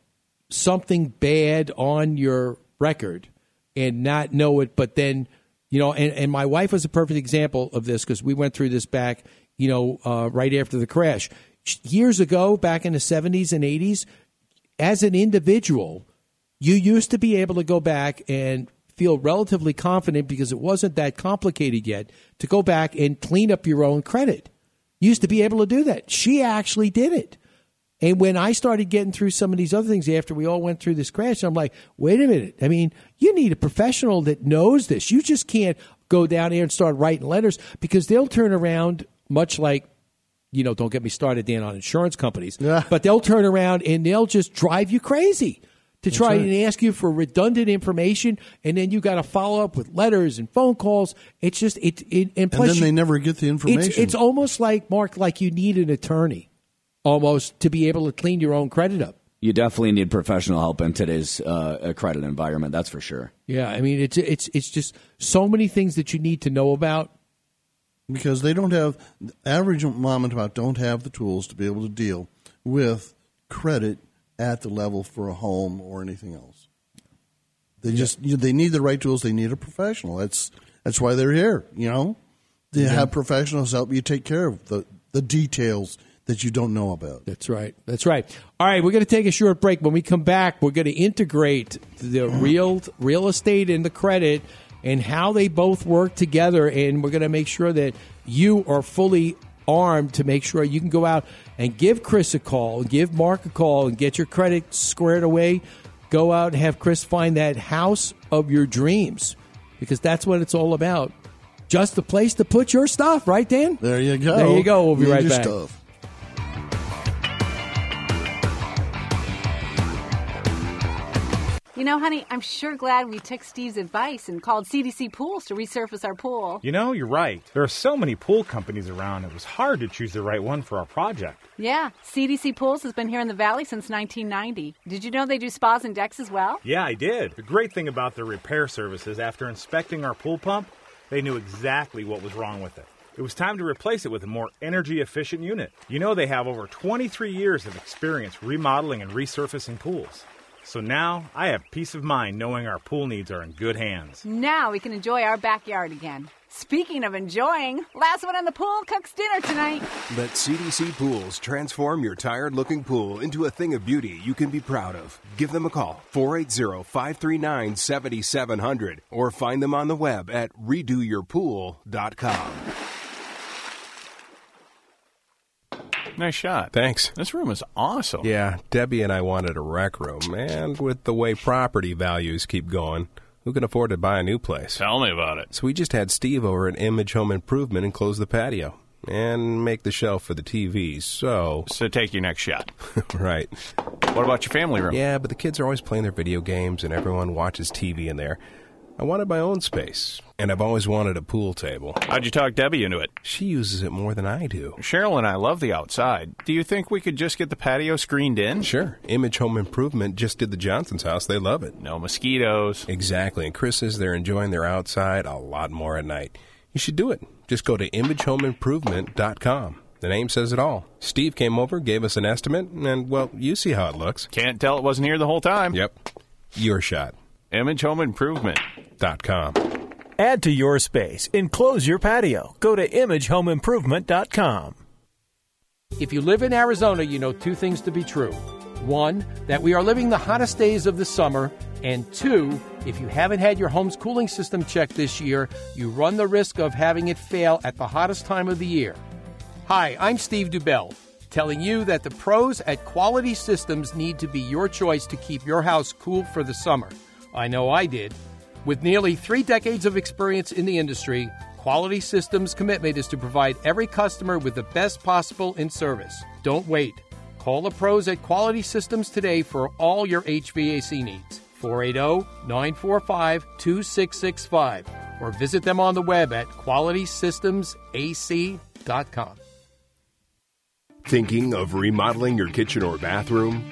something bad on your record and not know it, but then, you know, and, and my wife was a perfect example of this because we went through this back, you know, uh, right after the crash. Years ago, back in the 70s and 80s, as an individual, you used to be able to go back and feel relatively confident because it wasn't that complicated yet to go back and clean up your own credit. You used to be able to do that. She actually did it. And when I started getting through some of these other things after we all went through this crash, I'm like, wait a minute. I mean, you need a professional that knows this. You just can't go down there and start writing letters because they'll turn around much like, you know, don't get me started, Dan, on insurance companies, but they'll turn around and they'll just drive you crazy to try right. and ask you for redundant information. And then you got to follow up with letters and phone calls. It's just, it, it and and then you- they never get the information. it's, it's almost like Mark, like you need an attorney, almost to be able to clean your own credit up. You definitely need professional help in today's uh, credit environment. That's for sure. Yeah, I mean, it's it's it's just so many things that you need to know about. because they don't have average mom and pop don't have the tools to be able to deal with credit at the level for a home or anything else. They just you, they need the right tools. They need a professional. That's that's why they're here. You know, they Yeah. have professionals help you take care of the the details that you don't know about. That's right. That's right. All right, we're going to take a short break. When we come back, we're going to integrate the real real estate and the credit and how they both work together, and we're going to make sure that you are fully armed to make sure you can go out and give Chris a call, give Mark a call, and get your credit squared away. Go out and have Chris find that house of your dreams because that's what it's all about. Just the place to put your stuff, right, Dan? There you go. There you go. We'll be Need right your back. stuff. You know, honey, I'm sure glad we took Steve's advice and called CDC Pools to resurface our pool. You know, you're right. There are so many pool companies around, it was hard to choose the right one for our project. Yeah, CDC Pools has been here in the valley since 1990. Did you know they do spas and decks as well? Yeah, I did. The great thing about their repair services, after inspecting our pool pump, they knew exactly what was wrong with it. It was time to replace it with a more energy efficient unit. You know, they have over 23 years of experience remodeling and resurfacing pools. So now I have peace of mind knowing our pool needs are in good hands. Now we can enjoy our backyard again. Speaking of enjoying, last one on the pool cooks dinner tonight. Let CDC Pools transform your tired looking pool into a thing of beauty you can be proud of. Give them a call, 480 539 7700, or find them on the web at redoyourpool.com. Nice shot. Thanks. This room is awesome. Yeah, Debbie and I wanted a rec room, and with the way property values keep going, who can afford to buy a new place? Tell me about it. So we just had Steve over at Image Home Improvement and close the patio and make the shelf for the TV. So, So take your next shot. right. What about your family room? Yeah, but the kids are always playing their video games and everyone watches TV in there. I wanted my own space, and I've always wanted a pool table. How'd you talk Debbie into it? She uses it more than I do. Cheryl and I love the outside. Do you think we could just get the patio screened in? Sure. Image Home Improvement just did the Johnson's house. They love it. No mosquitoes. Exactly. And Chris says they're enjoying their outside a lot more at night. You should do it. Just go to imagehomeimprovement.com. The name says it all. Steve came over, gave us an estimate, and, well, you see how it looks. Can't tell it wasn't here the whole time. Yep. Your shot. Image Home Improvement. Dot com. Add to your space. Enclose your patio. Go to imagehomeimprovement.com. If you live in Arizona, you know two things to be true. One, that we are living the hottest days of the summer. And two, if you haven't had your home's cooling system checked this year, you run the risk of having it fail at the hottest time of the year. Hi, I'm Steve Dubell, telling you that the pros at Quality Systems need to be your choice to keep your house cool for the summer. I know I did. With nearly three decades of experience in the industry, Quality Systems' commitment is to provide every customer with the best possible in service. Don't wait. Call the pros at Quality Systems today for all your HVAC needs. 480 945 2665 or visit them on the web at qualitysystemsac.com. Thinking of remodeling your kitchen or bathroom?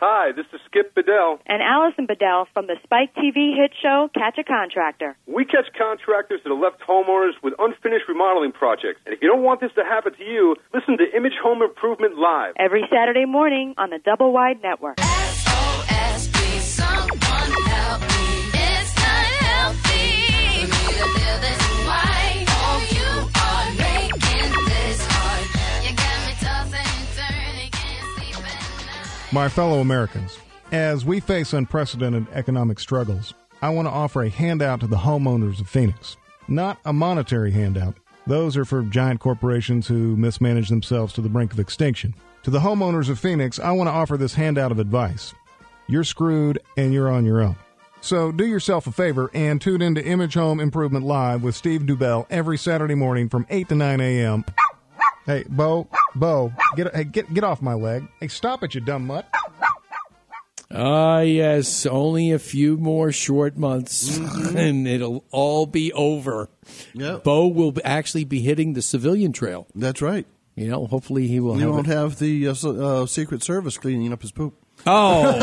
Hi, this is Skip Bedell. And Allison Bedell from the Spike TV hit show Catch a Contractor. We catch contractors that have left homeowners with unfinished remodeling projects. And if you don't want this to happen to you, listen to Image Home Improvement Live. Every Saturday morning on the Double Wide Network. My fellow Americans, as we face unprecedented economic struggles, I want to offer a handout to the homeowners of Phoenix. Not a monetary handout. Those are for giant corporations who mismanage themselves to the brink of extinction. To the homeowners of Phoenix, I want to offer this handout of advice. You're screwed and you're on your own. So do yourself a favor and tune into Image Home Improvement Live with Steve Dubell every Saturday morning from 8 to 9 a.m. Hey, Bo, Bo, get hey, get get off my leg. Hey, stop it, you dumb mutt. Ah, yes, only a few more short months, and it'll all be over. Yep. Bo will actually be hitting the civilian trail. That's right. You know, hopefully he will. He have won't it. have the uh, uh, Secret Service cleaning up his poop. Oh,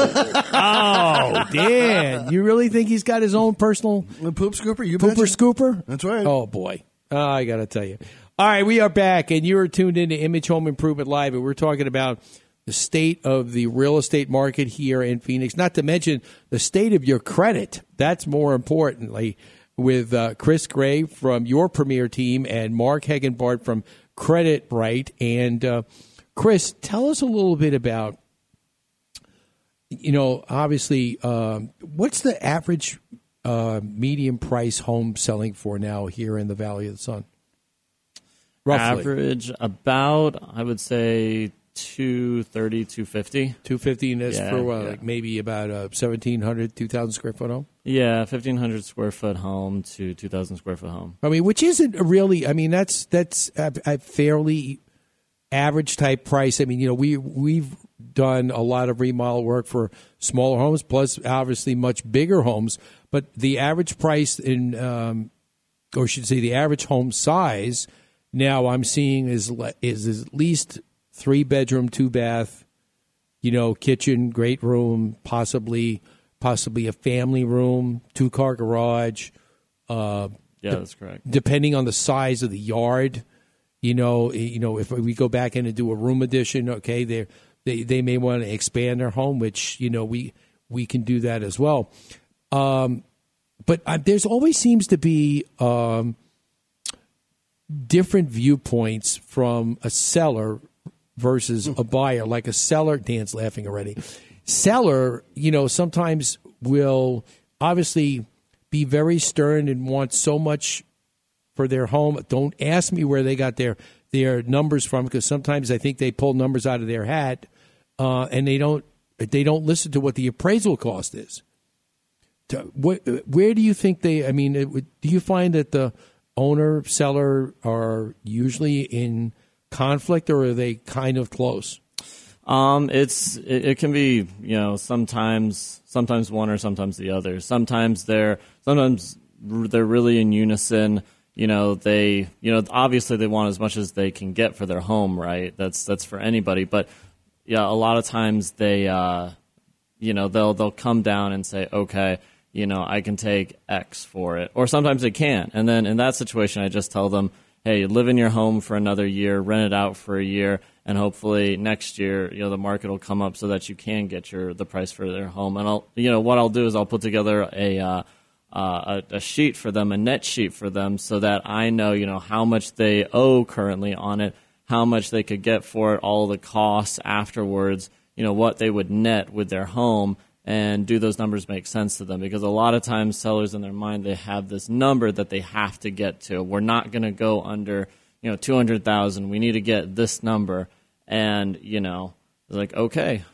oh, Dan! You really think he's got his own personal poop scooper? You pooper betcha. scooper? That's right. Oh boy, Ah, I got to tell you. All right, we are back, and you are tuned into Image Home Improvement Live, and we're talking about the state of the real estate market here in Phoenix. Not to mention the state of your credit. That's more importantly. With uh, Chris Gray from your premier team and Mark Hegenbart from Credit Right. And uh, Chris, tell us a little bit about you know, obviously, um, what's the average uh, medium price home selling for now here in the Valley of the Sun? Roughly. Average about, I would say, 230, 250. 250 and that's Yeah, for what, yeah. like maybe about a 1,700, 2,000 square foot home? Yeah, 1,500 square foot home to 2,000 square foot home. I mean, which isn't really, I mean, that's that's a, a fairly average type price. I mean, you know, we we've done a lot of remodel work for smaller homes, plus obviously much bigger homes. But the average price in, um, or I should say, the average home size now I'm seeing is is, at least three bedroom, two bath, you know, kitchen, great room, possibly possibly a family room, two car garage. Uh, Yeah, de- that's correct. Depending on the size of the yard, you know, you know, if we go back in and do a room addition, okay, they they they may want to expand their home, which you know we we can do that as well. Um, but uh, there's always seems to be um, different viewpoints from a seller versus a buyer. Like a seller, Dan's laughing already. Seller, you know, sometimes will obviously be very stern and want so much for their home. Don't ask me where they got their their numbers from because sometimes I think they pull numbers out of their hat. uh, and they don't they don't listen to what the appraisal cost is. To, wh- where do you think they? I mean, it, do you find that the owner seller are usually in conflict, or are they kind of close? Um, it's it, it can be you know sometimes sometimes one or sometimes the other. Sometimes they're sometimes they're really in unison. You know they you know obviously they want as much as they can get for their home, right? That's that's for anybody. But yeah, a lot of times they uh, you know they'll they'll come down and say okay you know i can take x for it. Or sometimes it can't. And then in that situation i just tell them hey live in your home for another year rent it out for a year and hopefully next year you know the market will come up so that you can get your the price for their home. And i'll you know what i'll do is i'll put together a uh, uh, a, a sheet for them, a net sheet for them, so that I know, you know, how much they owe currently on it, how much they could get for it, all the costs afterwards, you know, what they would net with their home, and do those numbers make sense to them? Because a lot of times sellers in their mind they have this number that they have to get to. We're not going to go under, you know, two hundred thousand. We need to get this number, and you know, they're like, okay,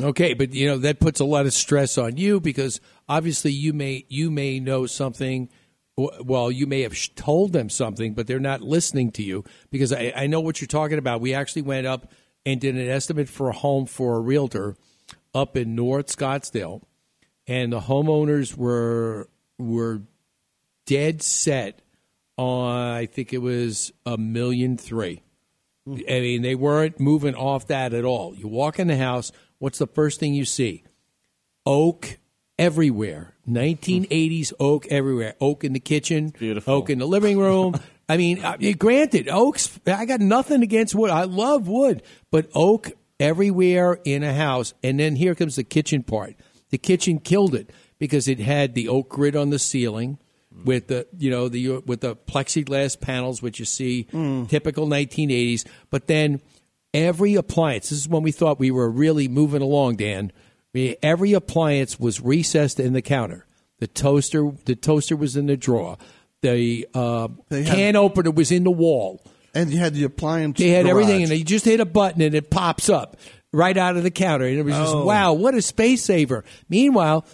Okay, but you know that puts a lot of stress on you because obviously you may you may know something. Well, you may have told them something, but they're not listening to you because I, I know what you're talking about. We actually went up and did an estimate for a home for a realtor up in North Scottsdale, and the homeowners were were dead set on I think it was a million three. I mean, they weren't moving off that at all. You walk in the house, what's the first thing you see? Oak everywhere. 1980s oak everywhere. Oak in the kitchen, Beautiful. oak in the living room. I mean, uh, granted, oaks, I got nothing against wood. I love wood, but oak everywhere in a house. And then here comes the kitchen part. The kitchen killed it because it had the oak grid on the ceiling with the you know the with the plexiglass panels which you see typical 1980s but then every appliance this is when we thought we were really moving along Dan. Every appliance was recessed in the counter. The toaster the toaster was in the drawer. The uh, can opener was in the wall and you had the appliance. they had everything and you just hit a button and it pops up right out of the counter and it was just Oh. wow what a space saver meanwhile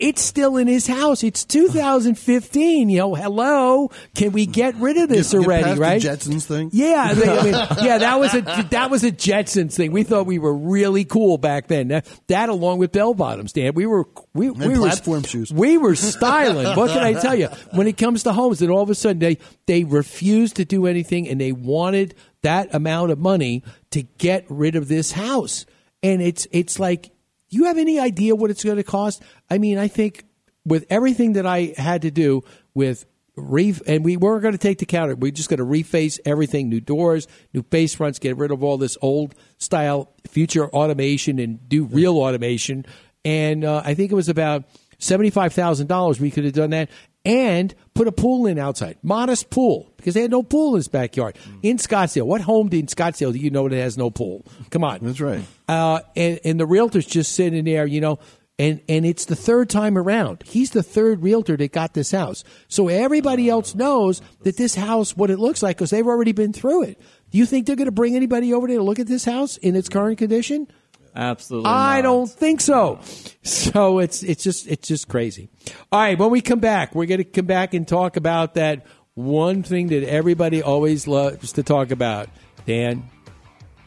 it's still in his house. It's 2015. You know, hello. Can we get rid of this Get- get already? the right? Jetsons thing. Yeah, they- I mean, yeah. That was a that was a Jetsons thing. We thought we were really cool back then. That, that along with bell bottoms, Dan. We were we, we were platform shoes. We were styling. what can I tell you? When it comes to homes, and all of a sudden they they refused to do anything, and they wanted that amount of money to get rid of this house. And it's it's like, you have any idea what it's going to cost? I mean, I think with everything that I had to do with re and we weren't going to take the counter. We're just going to reface everything, new doors, new base fronts, get rid of all this old style future automation and do real automation. And uh, I think it was about seventy five thousand dollars. We could have done that and put a pool in outside, modest pool because they had no pool in his backyard in Scottsdale. What home in Scottsdale do you know that has no pool? Come on, That's right. uh, and and the realtor's just sitting there, you know, and and it's the third time around. He's the third realtor that got this house, so everybody else knows that this house, what it looks like, because they've already been through it. Do you think they're going to bring anybody over there to look at this house in its current condition? Absolutely. I not. don't think so. So it's it's just it's just crazy. All right, when we come back, we're going to come back and talk about that one thing that everybody always loves to talk about. Dan,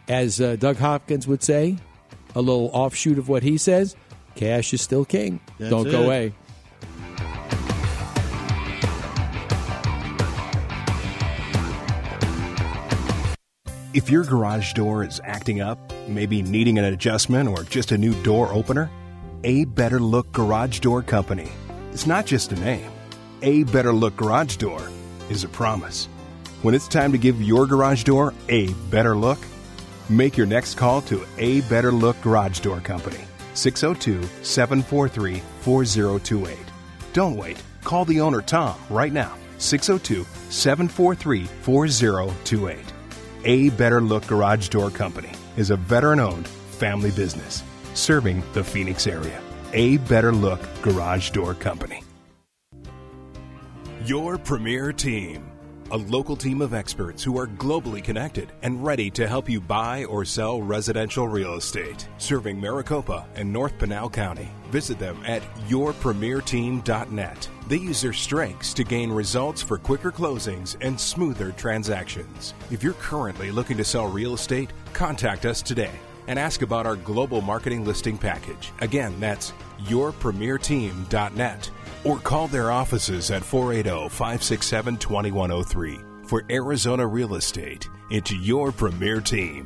as uh, Doug Hopkins would say, a little offshoot of what he says: cash is still king. That's Don't go it. away. If your garage door is acting up, maybe needing an adjustment or just a new door opener, A Better Look Garage Door Company. It's not just a name. A Better Look Garage Door is a promise. When it's time to give your garage door a better look, make your next call to A Better Look Garage Door Company, 602 743 4028. Don't wait. Call the owner, Tom, right now, 602 743 4028. A Better Look Garage Door Company is a veteran owned family business serving the Phoenix area. A Better Look Garage Door Company. Your premier team a local team of experts who are globally connected and ready to help you buy or sell residential real estate, serving Maricopa and North Pinal County. Visit them at yourpremierteam.net. They use their strengths to gain results for quicker closings and smoother transactions. If you're currently looking to sell real estate, contact us today and ask about our global marketing listing package. Again, that's yourpremierteam.net or call their offices at 480 567 2103. For Arizona Real Estate, it's your premier team.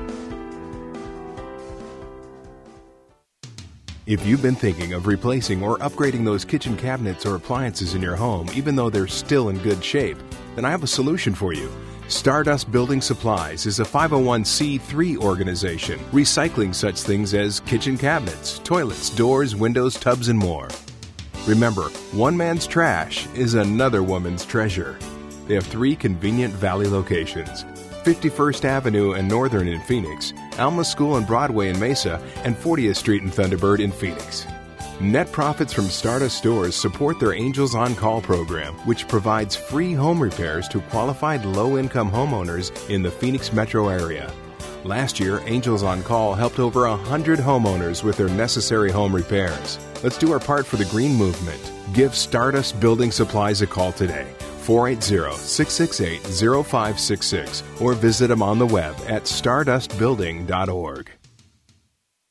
If you've been thinking of replacing or upgrading those kitchen cabinets or appliances in your home, even though they're still in good shape, then I have a solution for you. Stardust Building Supplies is a 501c3 organization recycling such things as kitchen cabinets, toilets, doors, windows, tubs, and more. Remember, one man's trash is another woman's treasure. They have three convenient valley locations 51st Avenue and Northern in Phoenix, Alma School and Broadway in Mesa, and 40th Street and Thunderbird in Phoenix. Net profits from Stardust stores support their Angels on Call program, which provides free home repairs to qualified low income homeowners in the Phoenix metro area. Last year, Angels on Call helped over 100 homeowners with their necessary home repairs. Let's do our part for the green movement. Give Stardust Building Supplies a call today. 480 668 0566 or visit them on the web at stardustbuilding.org.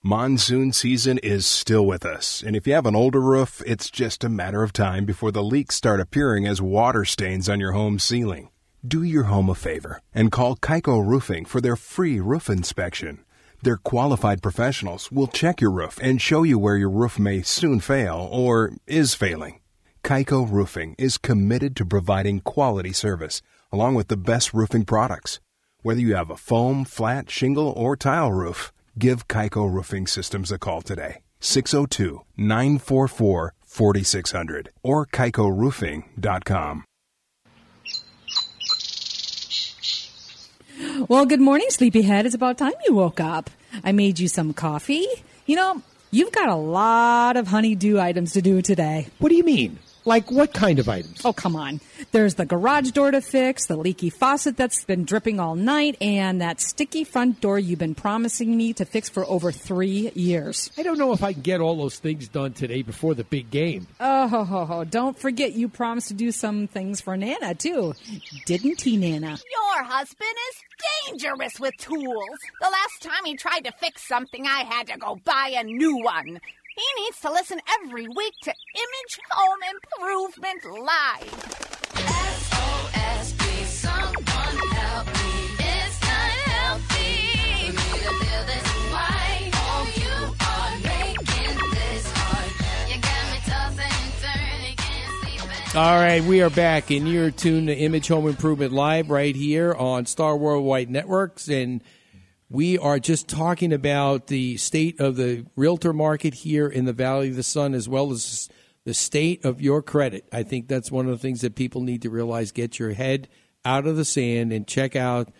Monsoon season is still with us, and if you have an older roof, it's just a matter of time before the leaks start appearing as water stains on your home ceiling. Do your home a favor and call Kaiko Roofing for their free roof inspection. Their qualified professionals will check your roof and show you where your roof may soon fail or is failing. Kaiko Roofing is committed to providing quality service along with the best roofing products. Whether you have a foam, flat, shingle, or tile roof, give Kaiko Roofing Systems a call today. 602 944 4600 or kaikoroofing.com. Well, good morning, sleepyhead. It's about time you woke up. I made you some coffee. You know, you've got a lot of honeydew items to do today. What do you mean? Like what kind of items? Oh, come on. There's the garage door to fix, the leaky faucet that's been dripping all night, and that sticky front door you've been promising me to fix for over three years. I don't know if I can get all those things done today before the big game. Oh, ho, ho, ho. don't forget you promised to do some things for Nana, too. Didn't he, Nana? Your husband is dangerous with tools. The last time he tried to fix something, I had to go buy a new one. He needs to listen every week to Image Home Improvement Live. SOS, please someone help me. It's not healthy for me to feel this way. Oh, you are making this hard. You got me tossing and turning, can't sleep All right, we are back, and you're tuned to Image Home Improvement Live right here on Star Worldwide Networks, and we are just talking about the state of the realtor market here in the Valley of the Sun, as well as the state of your credit. I think that's one of the things that people need to realize. Get your head out of the sand and check out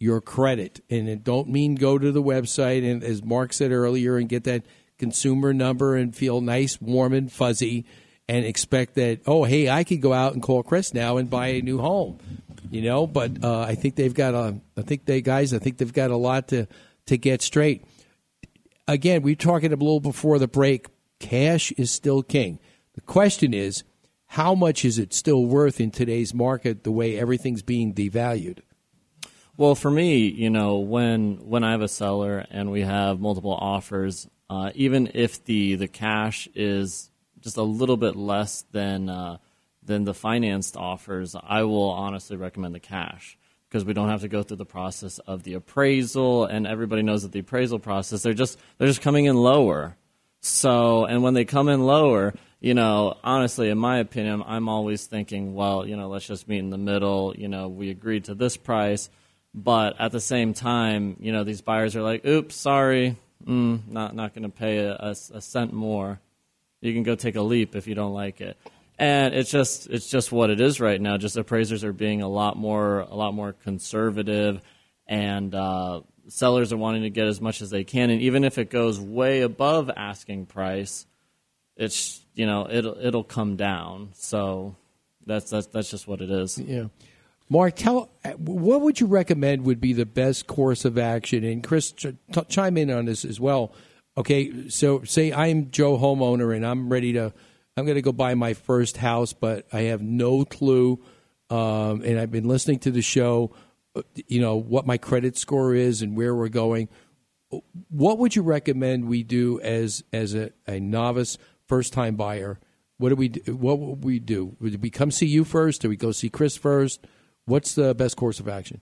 your credit. And it don't mean go to the website and, as Mark said earlier, and get that consumer number and feel nice, warm, and fuzzy and expect that, oh, hey, I could go out and call Chris now and buy a new home. You know, but uh, I think they've got a, I think they guys, I think they've got a lot to, to get straight. Again, we were talking a little before the break. Cash is still king. The question is, how much is it still worth in today's market the way everything's being devalued? Well, for me, you know, when when I have a seller and we have multiple offers, uh, even if the the cash is just a little bit less than uh, than the financed offers, I will honestly recommend the cash because we don't have to go through the process of the appraisal, and everybody knows that the appraisal process they're just they're just coming in lower. So, and when they come in lower, you know, honestly, in my opinion, I'm always thinking, well, you know, let's just meet in the middle. You know, we agreed to this price, but at the same time, you know, these buyers are like, oops, sorry, mm, not not going to pay a, a, a cent more. You can go take a leap if you don't like it, and it's just it's just what it is right now. Just appraisers are being a lot more a lot more conservative, and uh, sellers are wanting to get as much as they can. And even if it goes way above asking price, it's you know it'll it'll come down. So that's that's that's just what it is. Yeah. Mark, tell what would you recommend would be the best course of action? And Chris, ch- chime in on this as well. Okay, so say I'm Joe homeowner and I'm ready to, I'm going to go buy my first house, but I have no clue, um, and I've been listening to the show, you know what my credit score is and where we're going. What would you recommend we do as as a, a novice first time buyer? What do we do, what would we do? Would we come see you first? Do we go see Chris first? What's the best course of action?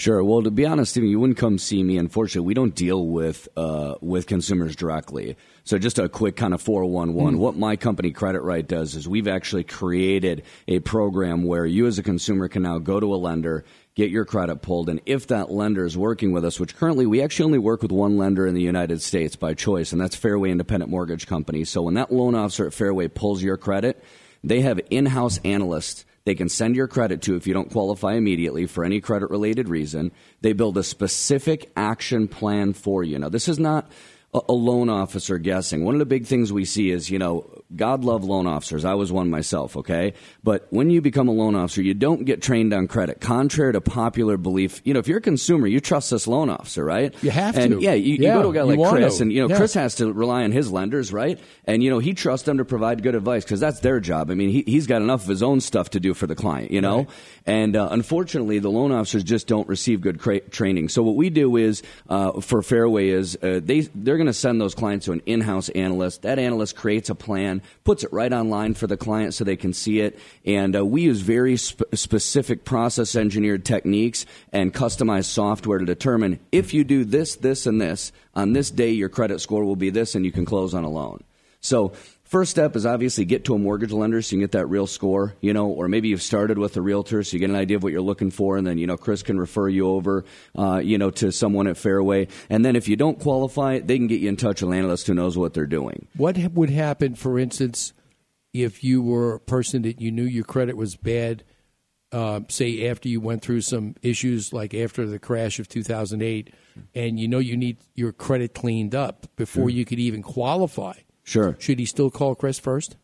Sure. Well, to be honest, Stephen, you wouldn't come see me. Unfortunately, we don't deal with uh, with consumers directly. So, just a quick kind of four one one. Mm. What my company Credit Right does is we've actually created a program where you, as a consumer, can now go to a lender, get your credit pulled, and if that lender is working with us, which currently we actually only work with one lender in the United States by choice, and that's Fairway Independent Mortgage Company. So, when that loan officer at Fairway pulls your credit, they have in house analysts they can send your credit to if you don't qualify immediately for any credit related reason. They build a specific action plan for you. Now, this is not a, loan officer guessing. One of the big things we see is, you know, God love loan officers. I was one myself, okay? But when you become a loan officer, you don't get trained on credit. Contrary to popular belief, you know, if you're a consumer, you trust this loan officer, right? You have and to. Yeah, you, Yeah, you go to a guy like Chris, to. and, you know, Yeah. Chris has to rely on his lenders, right? And, you know, he trusts them to provide good advice because that's their job. I mean, he, he's got enough of his own stuff to do for the client, you know? Right. And uh, unfortunately, the loan officers just don't receive good cra- training. So what we do is, uh, for Fairway is uh, they, they're going to send those clients to an in-house analyst. That analyst creates a plan, puts it right online for the client so they can see it. And uh, we use very sp- specific process engineered techniques and customized software to determine if you do this, this, and this, on this day your credit score will be this and you can close on a loan. So first step is obviously get to a mortgage lender so you can get that real score, you know, or maybe you've started with a realtor so you get an idea of what you're looking for, and then you know Chris can refer you over, uh, you know, to someone at Fairway, and then if you don't qualify, they can get you in touch with an analyst who knows what they're doing. What would happen, for instance, if you were a person that you knew your credit was bad? Uh, say after you went through some issues, like after the crash of 2008, and you know you need your credit cleaned up before Sure. you could even qualify. Sure. Should he still call Chris first?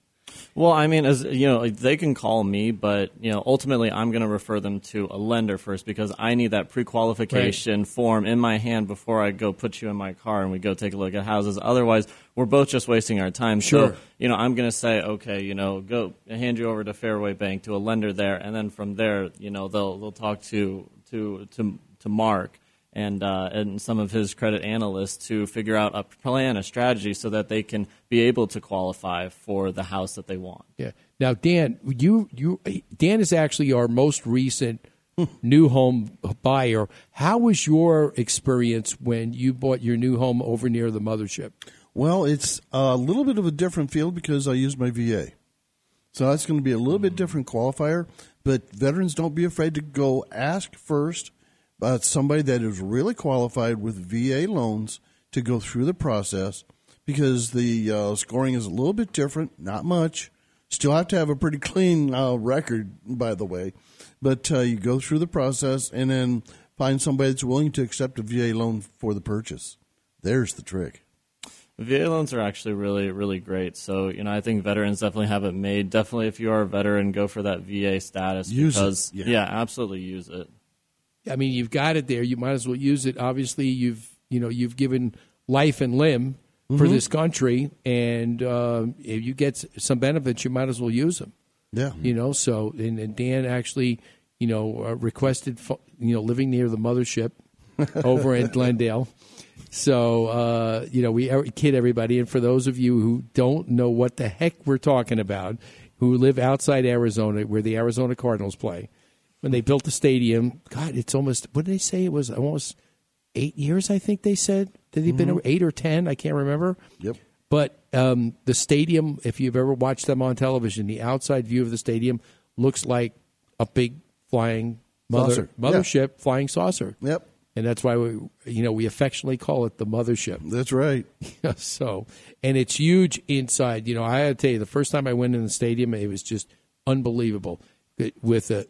Well, I mean, as you know, they can call me, but you know, ultimately, I'm going to refer them to a lender first because I need that pre-qualification form in my hand before I go put you in my car and we go take a look at houses. Otherwise, we're both just wasting our time. Sure. So, you know, I'm going to say, okay, you know, go hand you over to Fairway Bank to a lender there, and then from there, you know, they'll they'll talk to to to to Mark and uh, and some of his credit analysts to figure out a plan, a strategy, so that they can be able to qualify for the house that they want. Yeah. Now, Dan, you you Dan is actually our most recent new home buyer. How was your experience when you bought your new home over near the mothership? Well, it's a little bit of a different field because I use my VA. So that's going to be a little bit different qualifier. But veterans, don't be afraid to go ask first about somebody that is really qualified with VA loans to go through the process because the uh, scoring is a little bit different, not much. Still have to have a pretty clean uh, record, by the way. But uh, you go through the process and then find somebody that's willing to accept a VA loan for the purchase. There's the trick. VA loans are actually really, really great. So, you know, I think veterans definitely have it made. Definitely, if you are a veteran, go for that VA status Use it, because, yeah. absolutely use it. I mean, you've got it there. You might as well use it. Obviously, you've you know you've given life and limb for Mhm. this country, and uh, if you get some benefits, you might as well use them. Yeah, you know. So, and, and Dan actually, you know, uh, requested you know living near the mothership over in Glendale. So, uh, you know, we kid everybody. And for those of you who don't know what the heck we're talking about, who live outside Arizona, where the Arizona Cardinals play, when they built the stadium, God, it's almost, what did they say? It was almost eight years, I think they said. Did they been Mhm. eight or 10? I can't remember. Yep. But um, the stadium, if you've ever watched them on television, the outside view of the stadium looks like a big flying mother, Saucer. mothership flying saucer. Yep. and that's why we you know we affectionately call it the mothership. That's right. so, and it's huge inside. You know, I had to tell you, the first time I went in the stadium, it was just unbelievable It- with the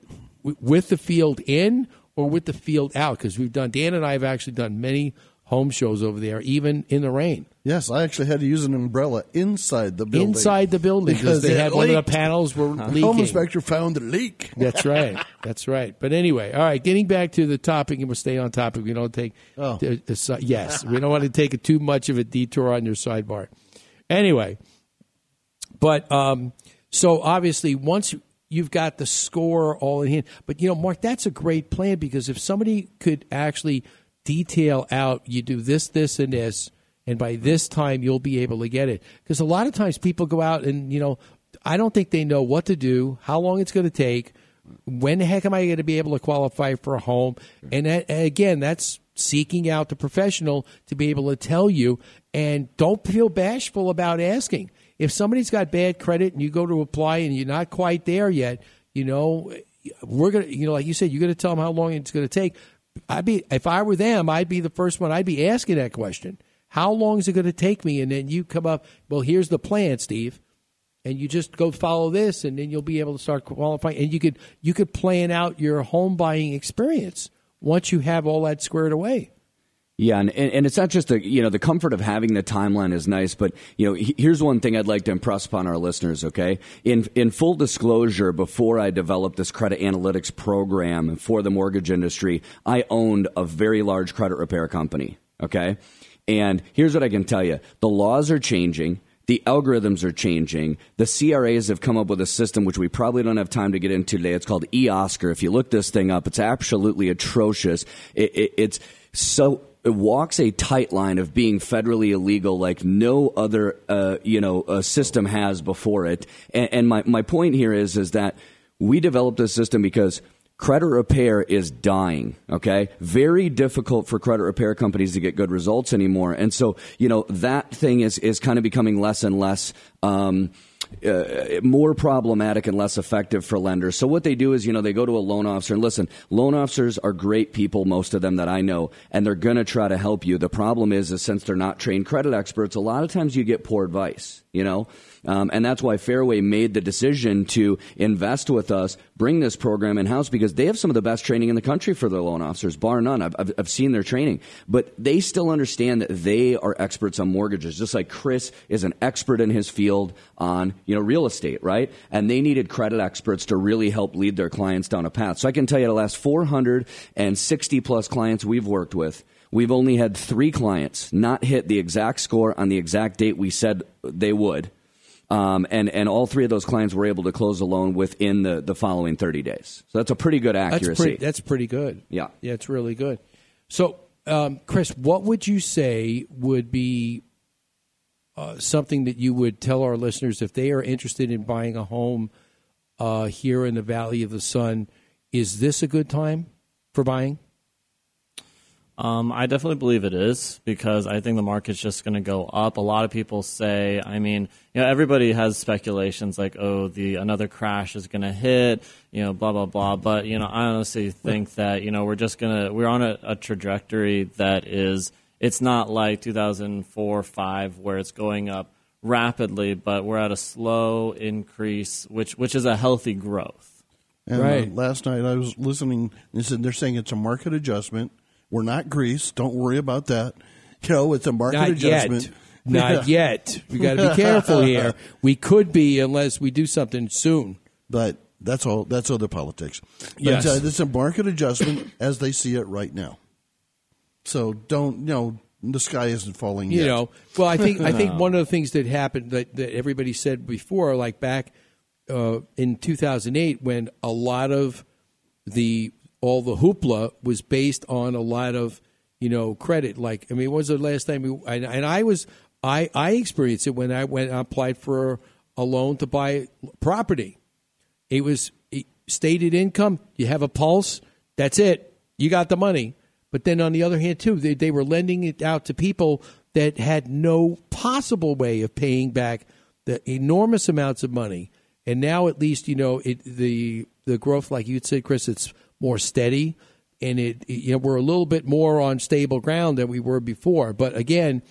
with the field in or with the field out because we've done. Dan and I have actually done many home shows over there, even in the rain. Yes, I actually had to use an umbrella inside the building. Inside the building because they had one of the panels were The leaking. Home inspector found the leak. That's right. That's right. But anyway, all right. Getting back to the topic, and we'll stay on topic. We don't take. Oh. the- the yes, we don't want to take too much of a detour on your sidebar. Anyway, but um, so obviously once you've got the score all in hand, but you know, Mark, that's a great plan because if somebody could actually detail out, you do this, this, and this, and by this time you'll be able to get it. Because a lot of times people go out and you know, I don't think they know what to do, how long it's going to take when the heck am I going to be able to qualify for a home? And that, and again, that's seeking out the professional to be able to tell you. And don't feel bashful about asking. If somebody's got bad credit and you go to apply and you're not quite there yet, you know, we're gonna, you know, like you said, you're gonna tell them how long it's gonna take. I'd be, if I were them, I'd be the first one. I'd be asking that question. How long is it going to take me? And then you come up. Well, here's the plan, Steve and you just go follow this and then you'll be able to start qualifying and you could you could plan out your home buying experience once you have all that squared away Yeah, and, and it's not just the you know the comfort of having the timeline is nice, but you know here's one thing I'd like to impress upon our listeners. Okay, in in full disclosure, before I developed this credit analytics program for the mortgage industry, I owned a very large credit repair company. Okay, and here's what I can tell you: the laws are changing. The algorithms are changing. The CRAs have come up with a system which we probably don't have time to get into today. It's called eOscar. If you look this thing up, it's absolutely atrocious. It, it, it's so walks a tight line of being federally illegal like no other uh, you know uh, system has before it. And, and my, my point here is is that we developed this system because credit repair is dying okay very difficult for credit repair companies to get good results anymore and so you know that thing is is kind of becoming less and less um, uh, more problematic and less effective for lenders. So what they do is, you know, they go to a loan officer and listen, loan officers are great people, most of them that I know, and they're going to try to help you. The problem is, is since they're not trained credit experts, a lot of times you get poor advice, you know? Um, and that's why Fairway made the decision to invest with us, bring this program in house because they have some of the best training in the country for their loan officers, bar none. I've, I've, I've seen their training, but they still understand that they are experts on mortgages, just like Chris is an expert in his field on you know real estate, right? And they needed credit experts to really help lead their clients down a path. So I can tell you, the last 460 plus clients we've worked with. We've only had three clients not hit the exact score on the exact date we said they would. Um, and, and all three of those clients were able to close a loan within the, the following 30 days. So that's a pretty good accuracy. that's pretty, that's pretty good Yeah. yeah it's really good so um, chris what would you say would be uh, something that you would tell our listeners if they are interested in buying a home uh, here in the valley of the sun is this a good time for buying Um, I definitely believe it is because I think the market's just going to go up. A lot of people say, I mean, you know, everybody has speculations like, oh, the another crash is going to hit, you know, blah blah blah. But you know, I honestly think that you know we're just gonna we're on a, a trajectory that is it's not like 2004 five where it's going up rapidly, but we're at a slow increase, which which is a healthy growth. And Right. uh, last night I was listening. They said they're saying it's a market adjustment. We're not Greece. Don't worry about that. You know, it's a market Not adjustment. yet. Not Yeah. yet. We got to be careful here. We could be unless we do something soon. But that's all. That's other politics. But Yes. uh, it's a market adjustment as they see it right now. So don't you know the sky isn't falling You yet. know, well, I think I think one of the things that happened that, that everybody said before, like back uh, in 2008, when a lot of the all the hoopla was based on a lot of you know credit. Like, I mean, was the last time? And, and I was I I experienced it when I went and applied for a loan to buy property. It was stated income. You have a pulse. That's it. You got the money. But then on the other hand, too, they, they were lending it out to people that had no possible way of paying back the enormous amounts of money. And now, at least, you know, it, the the growth, like you said, Chris, it's more steady. and it, it- you know we're a little bit more on stable ground than we were before. But again,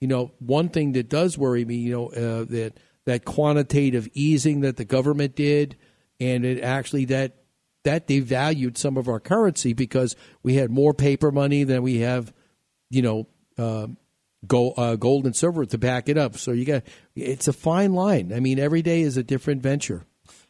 you know, one thing that does worry me, you know, uh, that that quantitative easing that the government did, and it actually that that devalued some of our currency because we had more paper money than we have, you know, uh, gold, uh, gold and silver to back it up. So you got it's a fine line. I mean, every day is a different venture.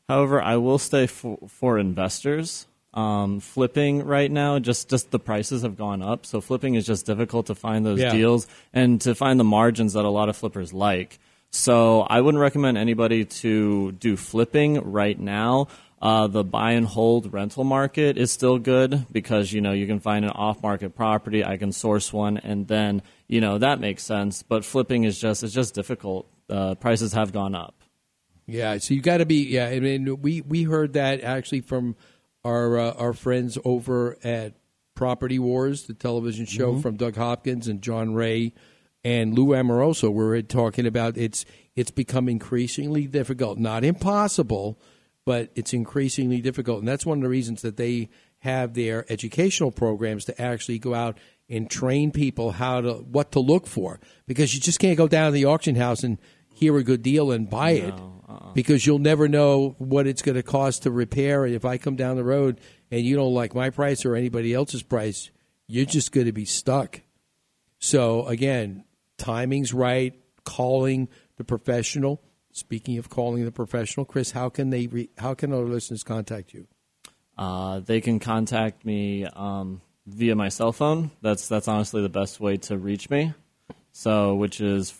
However, I will say for, for investors, um, flipping right now, just, just the prices have gone up. So flipping is just difficult to find those Yeah. deals and to find the margins that a lot of flippers like. So I wouldn't recommend anybody to do flipping right now. Uh, the buy and hold rental market is still good because you know you can find an off market property. I can source one, and then you know that makes sense. But flipping is just it's just difficult. Uh, prices have gone up. Yeah, so you got to be. Yeah, I mean, we we heard that actually from our uh, our friends over at Property Wars, the television show Mhm. from Doug Hopkins and John Ray and Lou Amoroso. We're talking about it's it's become increasingly difficult, not impossible, but it's increasingly difficult, and that's one of the reasons that they have their educational programs to actually go out and train people how to what to look for. Because you just can't go down to the auction house and hear a good deal and buy it because you'll never know what it's going to cost to repair. And if I come down the road and you don't like my price or anybody else's price, you're just going to be stuck. So again, timing's right. Calling the professional. Speaking of calling the professional, Chris, how can they? Re- how can our listeners contact you? Uh, they can contact me um, via my cell phone. That's that's honestly the best way to reach me. So, which is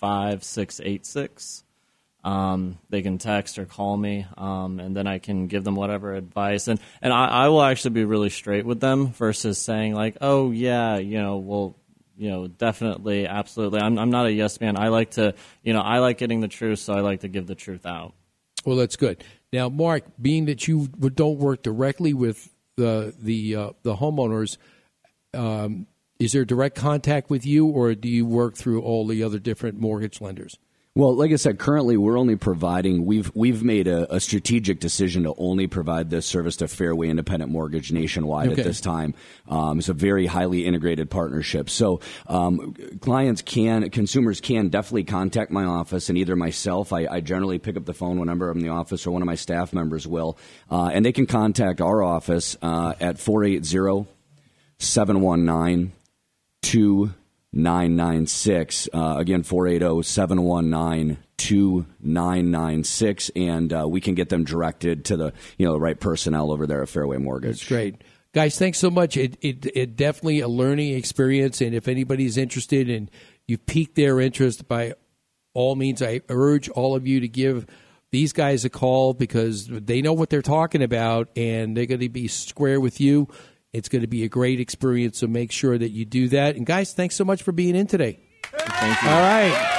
480-720-5686. Um, they can text or call me, um, and then I can give them whatever advice. And and I, I will actually be really straight with them versus saying like, oh yeah, you know, well, you know, definitely, absolutely. I'm I'm not a yes man. I like to, you know, I like getting the truth, so I like to give the truth out. Well, that's good. Now, Mark, being that you don't work directly with the the uh, the homeowners, um, is there direct contact with you, or do you work through all the other different mortgage lenders? Well, like I said, currently we're only providing. We've we've made a, a strategic decision to only provide this service to Fairway Independent Mortgage nationwide Okay. at this time. Um, it's a very highly integrated partnership. So um, clients can, consumers can definitely contact my office, and either myself, I, I generally pick up the phone whenever I'm in the office, or one of my staff members will, uh, and they can contact our office uh, at 480 719 2996. Uh, again, 480 719 2996. And uh, we can get them directed to the you know the right personnel over there at Fairway Mortgage. That's great. Guys, thanks so much. It, it, it definitely a learning experience. And if anybody's interested and you've piqued their interest, by all means, I urge all of you to give these guys a call because they know what they're talking about and they're going to be square with you. It's going to be a great experience. So make sure that you do that. And guys, thanks so much for being in today. Thank you. All right.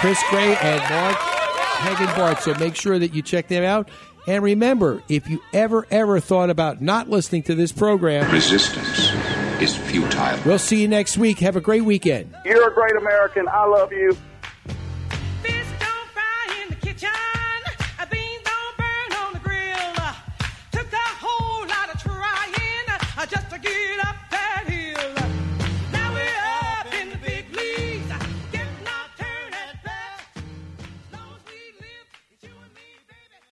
Chris Gray and Mark Hegenbart. So make sure that you check them out. And remember, if you ever, ever thought about not listening to this program, Resistance is futile. we'll see you next week. Have a great weekend. You're a great American. I love you.